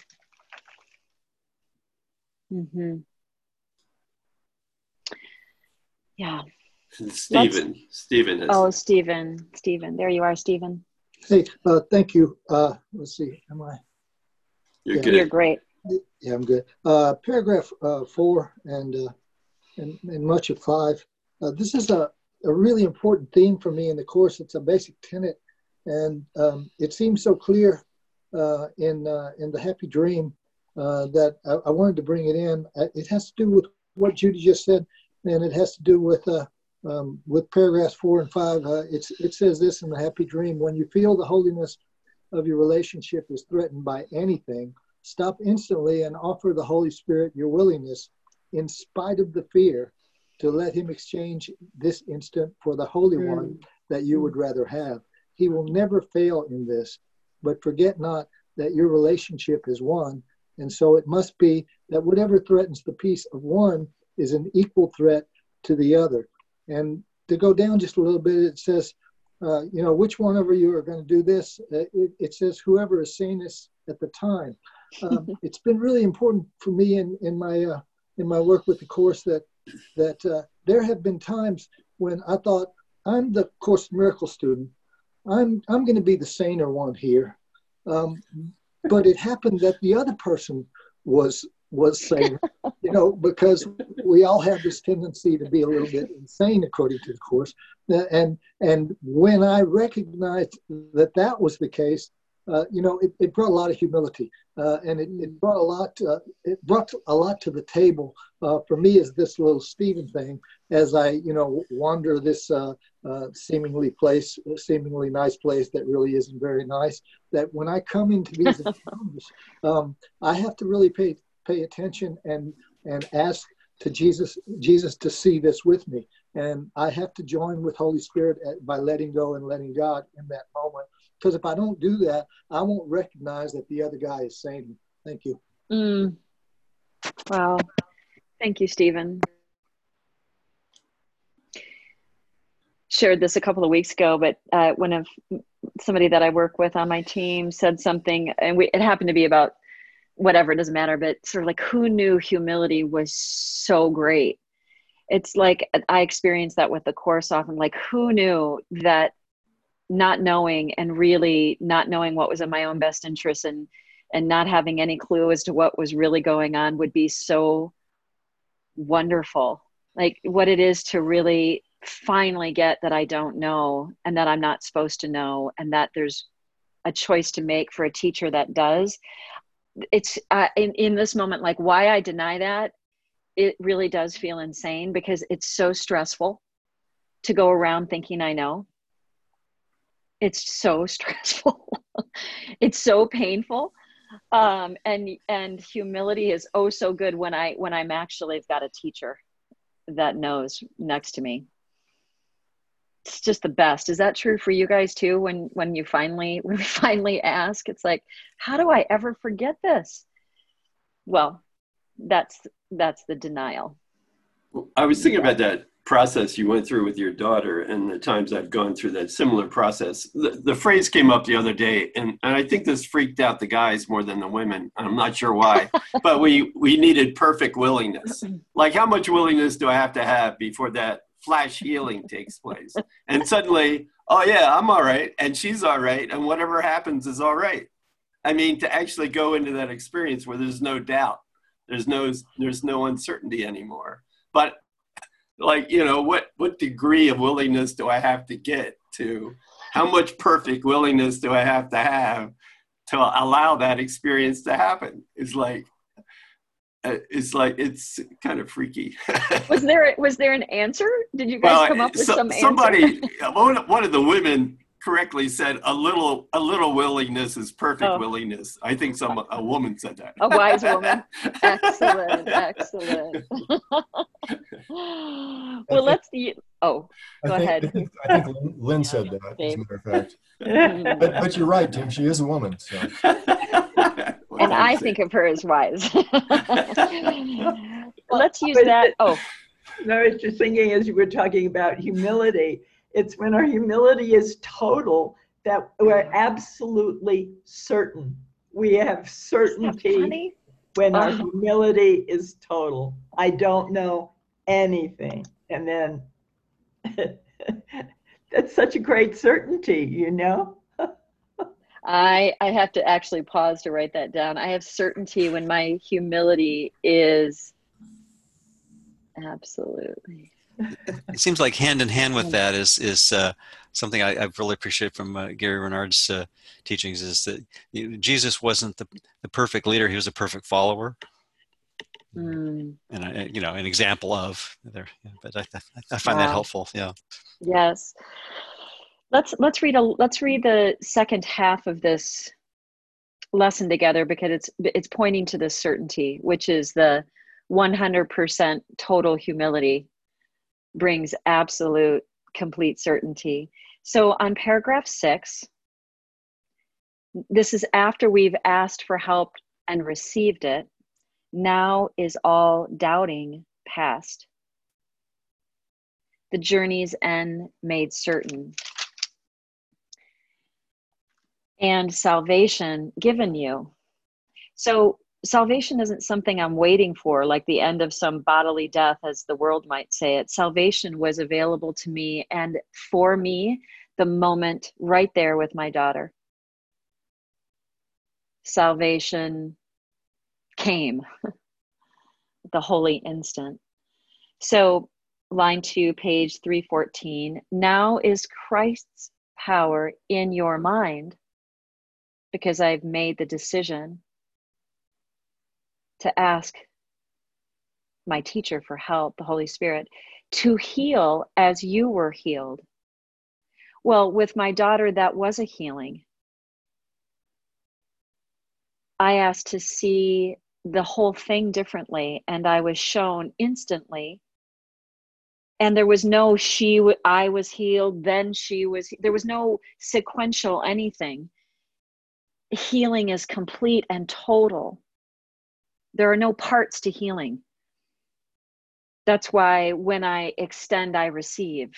S1: Mm-hmm. Yeah.
S2: Stephen. Let's, Stephen.
S1: Has... Oh, Stephen. Stephen. There you are, Stephen.
S5: Hey, uh, thank you. Uh, let's see. Am I?
S2: You're yeah. good.
S1: You're great.
S5: Yeah, I'm good. Uh, paragraph uh, four and, uh, and and much of five. Uh, this is a, a really important theme for me in the course. It's a basic tenet, and um, it seems so clear uh, in uh, in the Happy Dream that I, I, wanted to bring it in. It has to do with what Judy just said, and it has to do with um, with paragraphs four and five. it's it says this in the Happy Dream: when you feel the holiness of your relationship is threatened by anything Stop instantly and offer the Holy Spirit your willingness, in spite of the fear, to let Him exchange this instant for the Holy mm. One that you would rather have. He will never fail in this, but forget not that your relationship is one. And so it must be that whatever threatens the peace of one is an equal threat to the other. And to go down just a little bit, it says, uh, you know, which one of you are going to do this? Uh, it, it, says, whoever is saying this at the time um, it's been really important for me in, in my uh, in my work with the course that that uh, there have been times when I thought I'm the course miracle student. I'm I'm going to be the saner one here, um, but it happened that the other person was was saying, you know, because we all have this tendency to be a little bit insane according to the course. And and when I recognized that that was the case, uh, you know, it, it, brought a lot of humility, uh, and it, it, brought a lot. Uh, it brought a lot to the table uh, for me as this little Stephen thing, as I, you know, wander this uh, seemingly place, seemingly nice place that really isn't very nice. That when I come into these encounters, um, I have to really pay pay attention and and ask to Jesus Jesus to see this with me, and I have to join with Holy Spirit at, by letting go and letting God in that moment because if I don't do that, I won't recognize that the other guy is saying, thank you.
S1: Mm. Wow. Thank you, Stephen. Shared this a couple of weeks ago, but uh, one of somebody that I work with on my team said something, and we, it happened to be about whatever, it doesn't matter, but sort of like who knew humility was so great. It's like I experienced that with the course often, like who knew that not knowing and really not knowing what was in my own best interest and and not having any clue as to what was really going on would be so wonderful like what it is to really finally get that I don't know and that I'm not supposed to know and that there's a choice to make for a teacher that does it's uh, in in this moment like why I deny that it really does feel insane because it's so stressful to go around thinking I know. It's so stressful. It's so painful. Um, and and humility is oh so good when i when i'm actually got a teacher that knows next to me it's just the best. Is that true for you guys too? When when you finally when we finally ask, it's like, how do I ever forget this? Well, that's that's the denial.
S2: I was thinking about that process you went through with your daughter and the times I've gone through that similar process. The, the phrase came up the other day, and, and I think this freaked out the guys more than the women. I'm not sure why, but we, we needed perfect willingness. Like, how much willingness do I have to have before that flash healing takes place? And suddenly, oh, yeah, I'm all right, and she's all right, and whatever happens is all right. I mean, to actually go into that experience where there's no doubt, there's no, there's no uncertainty anymore. But like you know what what degree of willingness do i have to get to how much perfect willingness do i have to have to allow that experience to happen it's like Uh, it's like it's kind of freaky
S1: was there was there an answer did you guys well, come up with so, some
S2: somebody one, one of the women correctly said a little a little willingness is perfect oh. willingness. I think some a woman said that.
S1: A wise woman. excellent, excellent. well, think, let's see. Oh, go
S6: I think,
S1: ahead.
S6: I think, I think Lynn, Lynn said that, as a matter of fact. but, but you're right, Tim. She is a woman. So.
S1: And I think of her as wise. let's use that. Oh.
S3: No, I was just thinking as you were talking about humility it's when our humility is total that we're absolutely certain. We have certainty when our uh-huh. humility is total. I don't know anything. And then that's such a great certainty, you know?
S1: I I have to actually pause to write that down. I have certainty when my humility is absolutely
S7: it seems like hand in hand with that is is uh, something I, I, really appreciate from uh, Gary Renard's uh, teachings is that Jesus wasn't the, the perfect leader; he was a perfect follower, mm. and I, you know, an example of there. But I, I find that helpful. Yeah.
S1: Yes. Let's let's read a let's read the second half of this lesson together because it's it's pointing to this certainty, which is the 100% total humility brings absolute, complete certainty. So on paragraph six, this is after we've asked for help and received it. Now is all doubting past. The journey's end made certain. And salvation given you. So salvation isn't something I'm waiting for, like the end of some bodily death, as the world might say it. Salvation was available to me and for me the moment right there with my daughter. Salvation came the holy instant. So, line two, page 314 now is Christ's power in your mind because I've made the decision to ask my teacher for help, the Holy Spirit, to heal as you were healed. Well, with my daughter, that was a healing. I asked to see the whole thing differently, and I was shown instantly. And there was no she, I was healed, then she was, there was no sequential anything. Healing is complete and total. There are no parts to healing. That's why when I extend, I receive.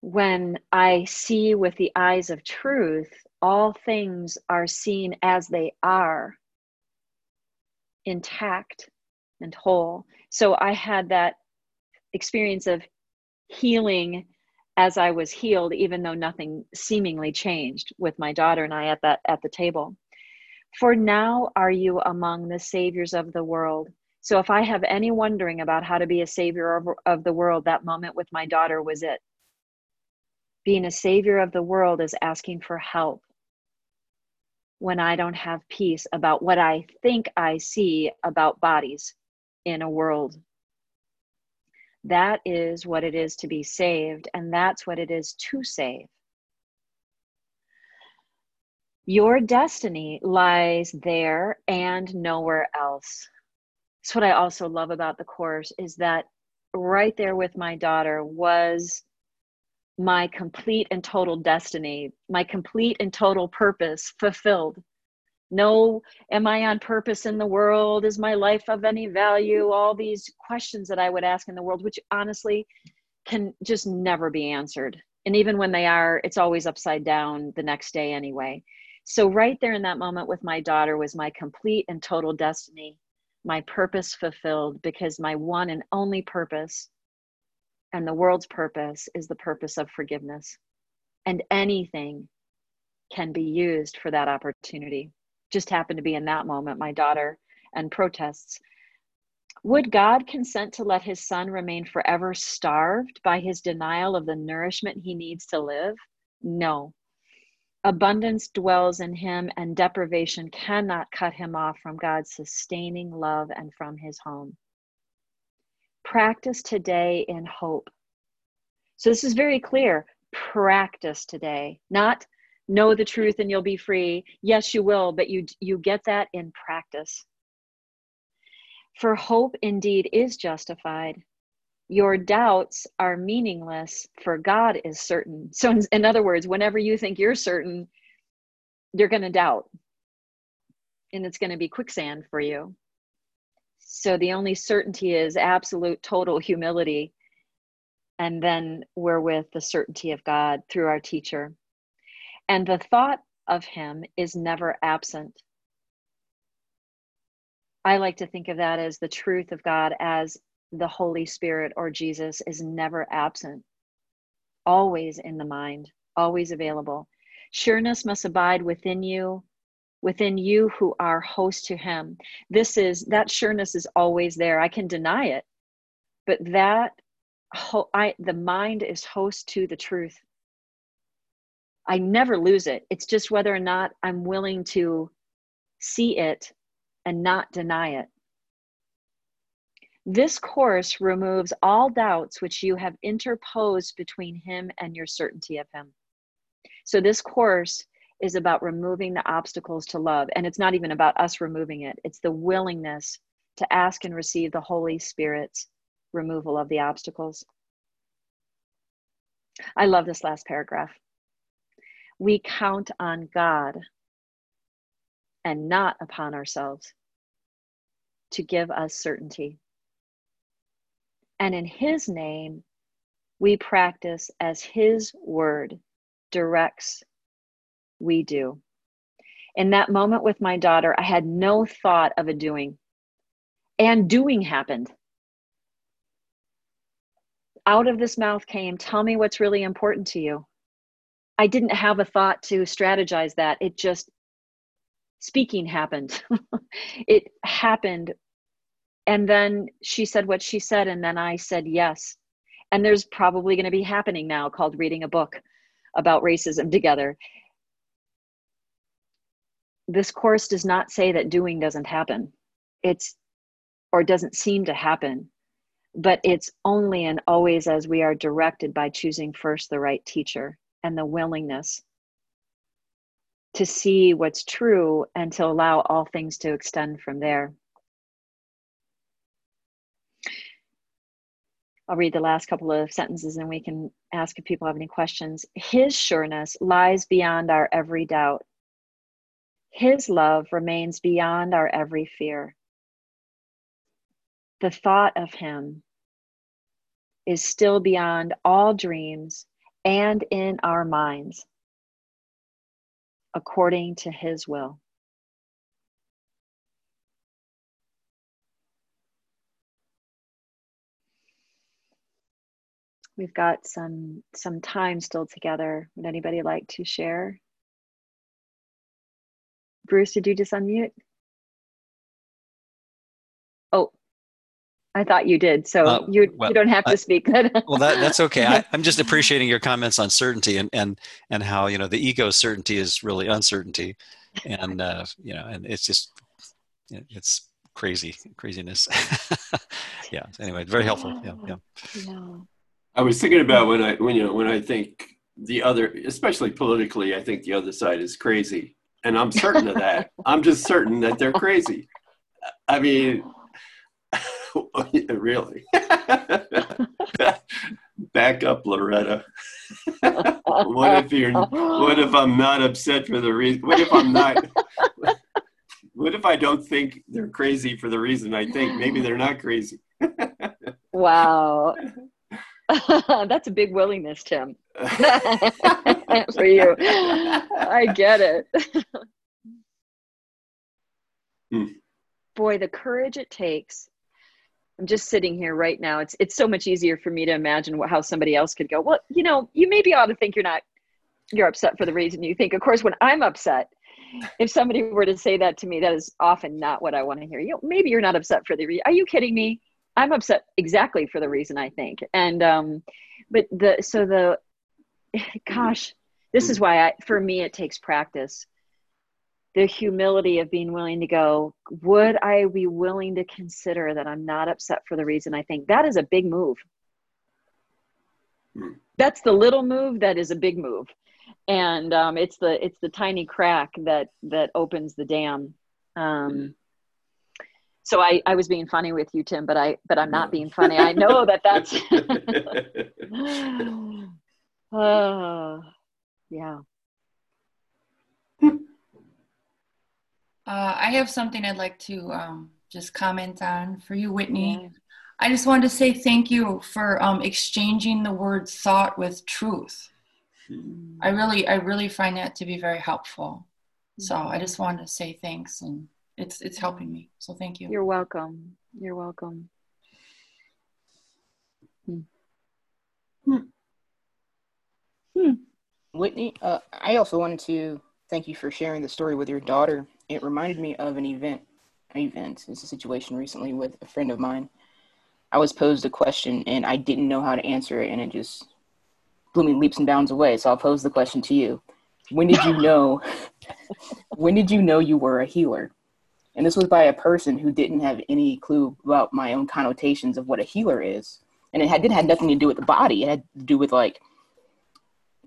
S1: When I see with the eyes of truth, all things are seen as they are, intact and whole. So I had that experience of healing as I was healed, even though nothing seemingly changed with my daughter and I at that at the table. For now are you among the saviors of the world. So if I have any wondering about how to be a savior of, of the world, that moment with my daughter was it. Being a savior of the world is asking for help when I don't have peace about what I think I see about bodies in a world. That is what it is to be saved, and that's what it is to save. Your destiny lies there and nowhere else. That's what I also love about the course is that right there with my daughter was my complete and total destiny, my complete and total purpose fulfilled. No, am I on purpose in the world? Is my life of any value? All these questions that I would ask in the world, which honestly can just never be answered. And even when they are, it's always upside down the next day anyway. So, right there in that moment with my daughter was my complete and total destiny, my purpose fulfilled, because my one and only purpose and the world's purpose is the purpose of forgiveness. And anything can be used for that opportunity. Just happened to be in that moment, my daughter and protests. Would God consent to let his son remain forever starved by his denial of the nourishment he needs to live? No. Abundance dwells in him, and deprivation cannot cut him off from God's sustaining love and from his home. Practice today in hope. So, this is very clear. Practice today, not know the truth and you'll be free. Yes, you will, but you, you get that in practice. For hope indeed is justified your doubts are meaningless for God is certain. So, in, in other words, whenever you think you're certain, you're going to doubt. And it's going to be quicksand for you. So, the only certainty is absolute total humility. And then we're with the certainty of God through our teacher. And the thought of Him is never absent. I like to think of that as the truth of God as the Holy Spirit or Jesus is never absent, always in the mind, always available. Sureness must abide within you, within you who are host to Him. This is that sureness is always there. I can deny it, but that I the mind is host to the truth. I never lose it. It's just whether or not I'm willing to see it and not deny it. This course removes all doubts which you have interposed between him and your certainty of him. So, this course is about removing the obstacles to love. And it's not even about us removing it, it's the willingness to ask and receive the Holy Spirit's removal of the obstacles. I love this last paragraph. We count on God and not upon ourselves to give us certainty. And in His name, we practice as His word directs, we do. In that moment with my daughter, I had no thought of a doing, and doing happened. Out of this mouth came, Tell me what's really important to you. I didn't have a thought to strategize that. It just, speaking happened. it happened. And then she said what she said and then i said yes. And there's probably going to be happening now called reading a book about racism together. This course does not say that doing doesn't happen. It's or doesn't seem to happen. But it's only and always as we are directed by choosing first the right teacher and the willingness to see what's true and to allow all things to extend from there I'll read the last couple of sentences and we can ask if people have any questions. His sureness lies beyond our every doubt. His love remains beyond our every fear. The thought of Him is still beyond all dreams and in our minds, according to His will. We've got some some time still together. Would anybody like to share? Bruce, did you just unmute? I thought you did. So uh, you well, you don't have to I, speak. well,
S7: that, that's okay. I, am just appreciating your comments on certainty and and and how you know the ego certainty is really uncertainty, and uh, you know, and it's just it's crazy craziness. yeah. Anyway, very helpful. Yeah. Yeah. yeah.
S2: I was thinking about when I when you know when I think the other, especially politically, I think the other side is crazy, and I'm certain of that. I'm just certain that they're crazy. I mean, really. back up, Loretta. what if you're? What if I'm not upset for the reason? What if I'm not? what if I don't think they're crazy for the reason I think? Maybe they're not crazy.
S1: wow, that's a big willingness, Tim. for you, I get it. Hmm. Boy, the courage it takes I'm just sitting here right now. It's it's so much easier for me to imagine what, how somebody else could go. Well, you know, you maybe ought to think you're not you're upset for the reason you think. Of course, when I'm upset, if somebody were to say that to me, that is often not what I want to hear. You know, maybe you're not upset for the reason. Are you kidding me? I'm upset exactly for the reason I think. And um, but the so the gosh, this is why I for me it takes practice the humility of being willing to go, would I be willing to consider that I'm not upset for the reason I think? That is a big move. Hmm. That's the little move that is a big move. And um, it's the it's the tiny crack that that opens the dam. Um, hmm. so I, I was being funny with you, Tim, but I but I'm not being funny. I know that that's. uh, yeah.
S8: Uh, I have something I'd like to um, just comment on for you, Whitney. Yeah. I just wanted to say thank you for um, exchanging the word thought with truth. I really, I really find that to be very helpful. So I just wanted to say thanks, and it's it's helping me. So thank you.
S1: You're welcome. You're welcome.
S9: Hmm. Hmm. Hmm. Whitney, uh, I also wanted to thank you for sharing the story with your daughter it reminded me of an event. An Event. It's a situation recently with a friend of mine. I was posed a question and I didn't know how to answer it, and it just blew me leaps and bounds away. So I'll pose the question to you: When did you know? when did you know you were a healer? And this was by a person who didn't have any clue about my own connotations of what a healer is, and it had didn't have nothing to do with the body. It had to do with like,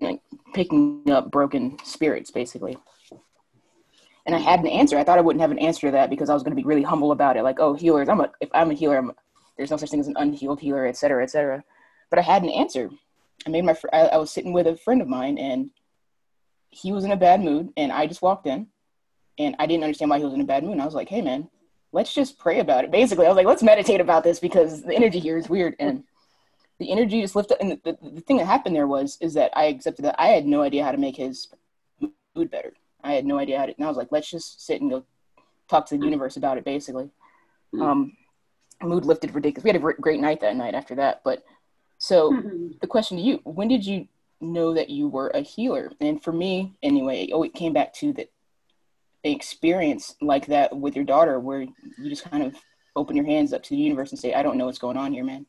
S9: like picking up broken spirits, basically and I had an answer. I thought I wouldn't have an answer to that because I was going to be really humble about it. Like, oh, healers, I'm a, if I'm a healer, I'm, there's no such thing as an unhealed healer, et cetera, et cetera. But I had an answer. I made my, fr- I, I was sitting with a friend of mine and he was in a bad mood and I just walked in and I didn't understand why he was in a bad mood. And I was like, hey man, let's just pray about it. Basically, I was like, let's meditate about this because the energy here is weird. And the energy just lifted. And the, the, the thing that happened there was, is that I accepted that I had no idea how to make his mood better. I had no idea how to, and I was like, let's just sit and go talk to the universe about it, basically. Mm-hmm. Um, mood lifted ridiculous. We had a great night that night after that. But so mm-hmm. the question to you, when did you know that you were a healer? And for me, anyway, oh, it came back to that experience like that with your daughter where you just kind of open your hands up to the universe and say, I don't know what's going on here, man.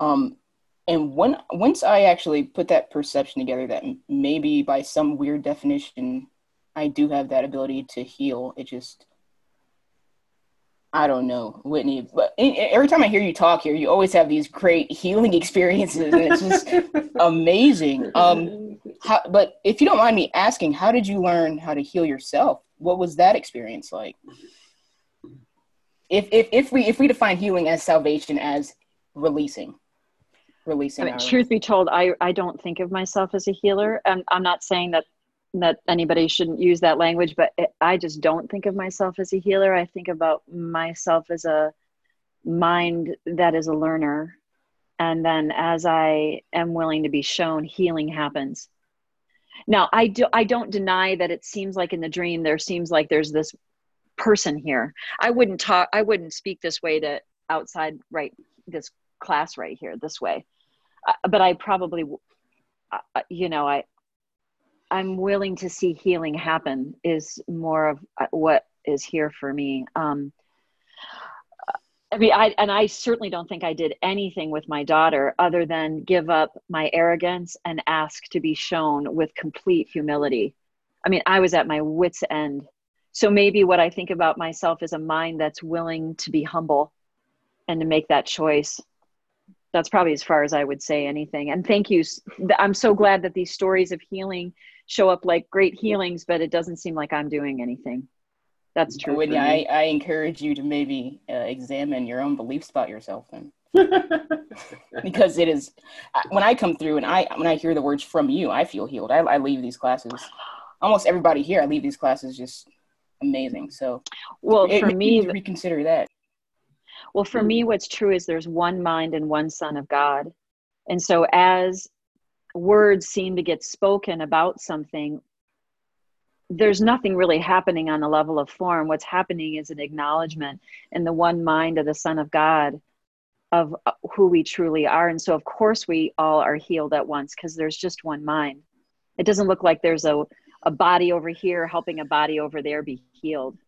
S9: Um, and when once I actually put that perception together, that maybe by some weird definition, I do have that ability to heal. It just, I don't know, Whitney. But every time I hear you talk here, you always have these great healing experiences, and it's just amazing. Um, how, but if you don't mind me asking, how did you learn how to heal yourself? What was that experience like? If if if we if we define healing as salvation as releasing releasing.
S1: I mean, truth be told, I, I don't think of myself as a healer. And I'm not saying that that anybody shouldn't use that language, but it, I just don't think of myself as a healer. I think about myself as a mind that is a learner. And then as I am willing to be shown, healing happens. Now, I do I don't deny that it seems like in the dream there seems like there's this person here. I wouldn't talk I wouldn't speak this way to outside right this class right here this way but i probably uh, uh, you know i i'm willing to see healing happen is more of uh, what is here for me um I mean, I and I certainly don't think I did anything with my daughter other than give up my arrogance and ask to be shown with complete humility. I mean, I was at my wits' end. So maybe what I think about myself is a mind that's willing to be humble and to make that choice that's probably as far as I would say anything. And thank you. I'm so glad that these stories of healing show up like great healings, but it doesn't seem like I'm doing anything. That's true.
S9: Whitney, I, I encourage you to maybe uh, examine your own beliefs about yourself and because it is when I come through and I when I hear the words from you, I feel healed. I, I leave these classes. Almost everybody here, I leave these classes just amazing. So,
S1: well, for me,
S9: reconsider that.
S1: Well, for me, what's true is there's one mind and one Son of God, and so as words seem to get spoken about something, there's nothing really happening on the level of form. What's happening is an acknowledgement in the one mind of the Son of God of uh, who we truly are. And so, of course, we all are healed at once because there's just one mind. It doesn't look like there's a, a body over here helping a body over there be healed.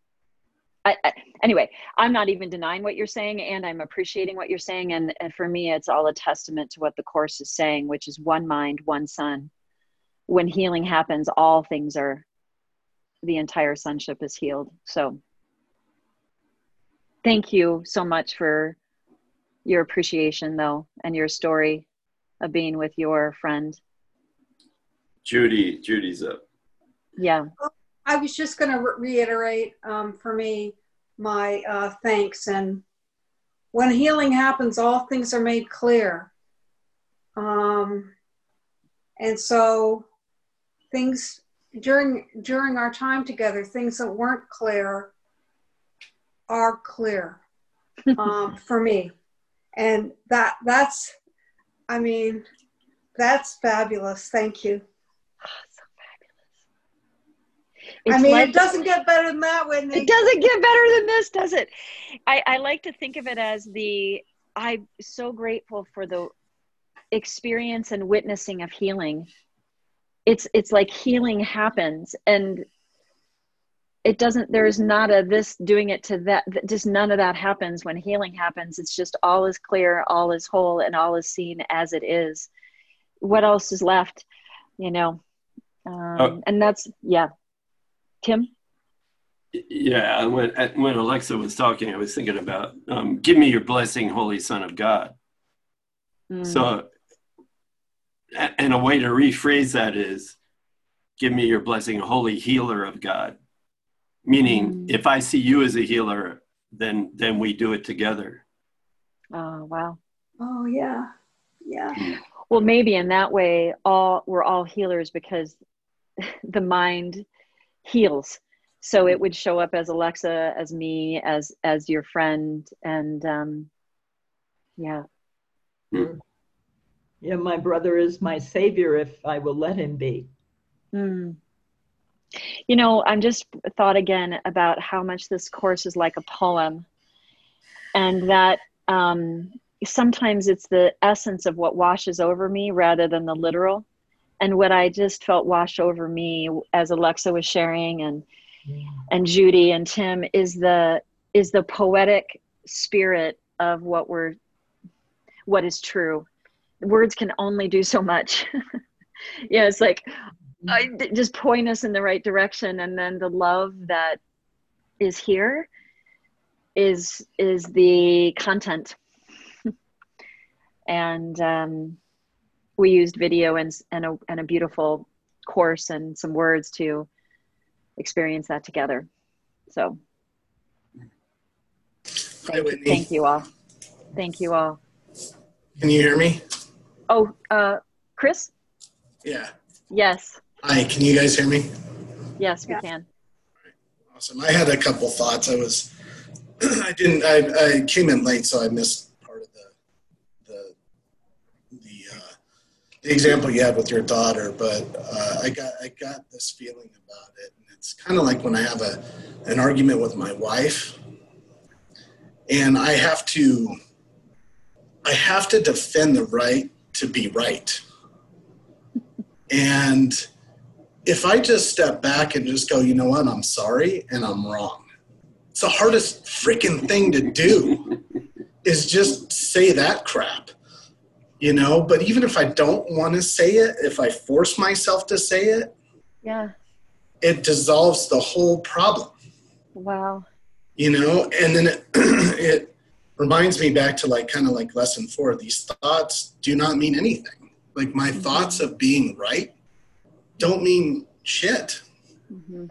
S1: I, I, anyway, I'm not even denying what you're saying, and I'm appreciating what you're saying. And, and for me, it's all a testament to what the Course is saying, which is one mind, one Son. When healing happens, all things are, the entire sonship is healed. So, thank you so much for your appreciation though and your story of being with your friend
S2: judy judy's up
S1: yeah oh,
S4: i was just going to re- reiterate um, for me my uh, thanks. And when healing happens all things are made clear. Um, and so things during during our time together things that weren't clear are clear um, for me. And that that's i mean that's fabulous. Thank you fabulous i mean like, it doesn't get better than that when
S1: they- it doesn't get better than this does it? I, I like to think of it as the i'm so grateful for the experience and witnessing of healing. It's it's like healing happens and it doesn't there's not a this doing it to that just none of that happens when healing happens. It's just all is clear all is whole and all is seen as it is. What else is left? You know um, oh. and that's yeah tim
S2: yeah when when alexa was talking i was thinking about um, give me your blessing holy son of god. Mm. so and a way to rephrase that is give me your blessing holy healer of god. Meaning mm. if i see you as a healer then then we do it together.
S1: Oh wow.
S4: Oh yeah. Yeah.
S1: Mm. well maybe in that way all we're all healers because the mind heals so it would show up as alexa as me as as your friend and um yeah
S3: mm. yeah my brother is my savior if i will let him be
S1: mm. You know, I'm just thought again about how much this course is like a poem, and that um, sometimes it's the essence of what washes over me rather than the literal. And what I just felt wash over me as Alexa was sharing, and yeah. and Judy and Tim is the is the poetic spirit of what we're what is true. Words can only do so much. yeah, it's like I, just point us in the right direction and then the love that is here is is the content and um, we used video and, and, a, and a beautiful course and some words to experience that together so
S10: Hi, Whitney.
S1: thank you all thank you all
S10: can you hear me
S1: oh uh, chris
S10: yeah
S1: yes
S10: Hi, can you guys hear me?
S1: Yes, we yeah. can.
S10: Awesome. I had a couple thoughts. I was, I didn't, I, I came in late, so I missed part of the, the, the, uh, the example you had with your daughter. But uh, I got, I got this feeling about it, and it's kind of like when I have a, an argument with my wife, and I have to, I have to defend the right to be right, and if I just step back and just go, you know what, I'm sorry and I'm wrong. It's the hardest freaking thing to do is just say that crap. You know, but even if I don't want to say it, if I force myself to say it,
S1: yeah.
S10: It dissolves the whole problem.
S1: Wow.
S10: You know, and then it, it reminds me back to like kind of like lesson 4, these thoughts do not mean anything. Like my mm-hmm. thoughts of being right don't mean shit. Mm-hmm.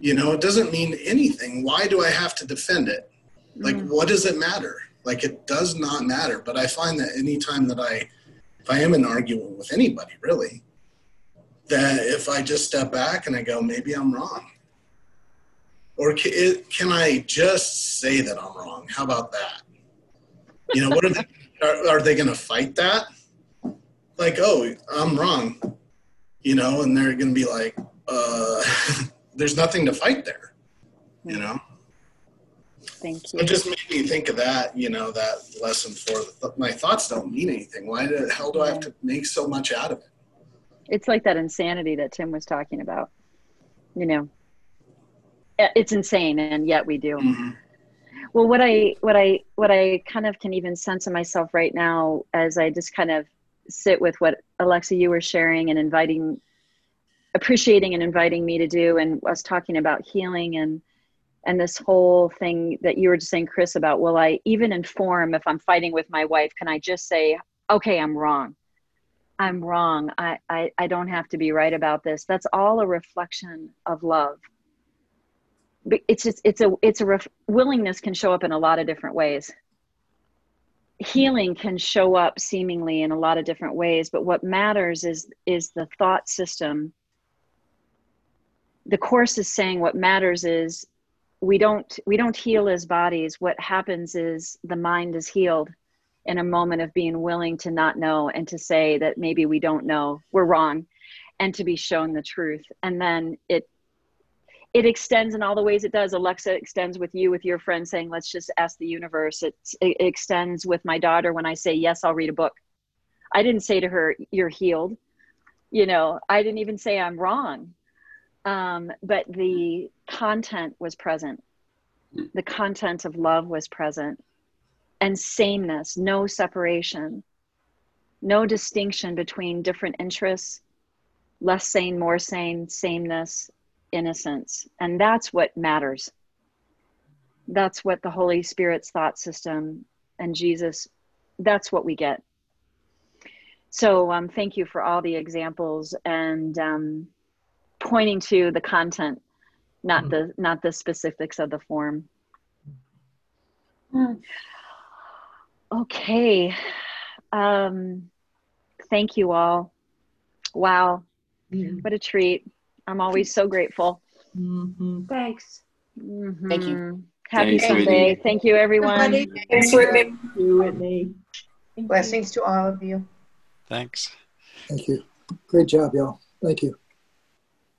S10: You know, it doesn't mean anything. Why do I have to defend it? Like, mm. what does it matter? Like it does not matter. But I find that anytime that I, if I am in an argument with anybody, really, that if I just step back and I go, maybe I'm wrong. Or can, can I just say that I'm wrong? How about that? You know, what are they, are, are they going to fight that? Like, oh, I'm wrong, you know, and they're going to be like, uh, there's nothing to fight there, you know?
S1: Thank you.
S10: It just made me think of that, you know, that lesson four my thoughts don't mean anything. Why the hell do I have to make so much out of it?
S1: It's like that insanity that Tim was talking about. You know, it's insane, and yet we do. Mm-hmm. Well, what I what I what I kind of can even sense in myself right now, as I just kind of sit with what Alexa you were sharing and inviting, appreciating and inviting me to do, and us talking about healing and and this whole thing that you were just saying chris about will i even inform if i'm fighting with my wife can i just say okay i'm wrong. I'm wrong. I i, I don't have to be right about this. That's all a reflection of love. But it's just it's a it's a ref, willingness can show up in a lot of different ways. Healing can show up seemingly in a lot of different ways but what matters is is the thought system. The course is saying what matters is we don't we don't heal as bodies. What happens is the mind is healed in a moment of being willing to not know and to say that maybe we don't know we're wrong and to be shown the truth. And then it it extends in all the ways it does. Alexa extends with you with your friend saying let's just ask the universe. It, it extends with my daughter when i say yes i'll read a book. I didn't say to her you're healed. You know i didn't even say i'm wrong um, but the content was present. The content of love was present, and sameness, no separation, no distinction between different interests, less sane, more sane, sameness, innocence. And that's what matters. That's what the Holy Spirit's thought system and Jesus, that's what we get. So um, thank you for all the examples and um, pointing to the content not mm the not the specifics of the form. Mm. okay um thank you all. Wow mm what a treat. I'm always so grateful.
S4: Mm-hmm. thanks.
S9: Mm-hmm. thank you.
S1: Happy Thanks, sunday. Whitney. thank you everyone.
S3: Thanks whitney. Thank you, whitney
S11: blessings to all of you.
S7: Thanks.
S5: Thank you. Great job y'all. Thank you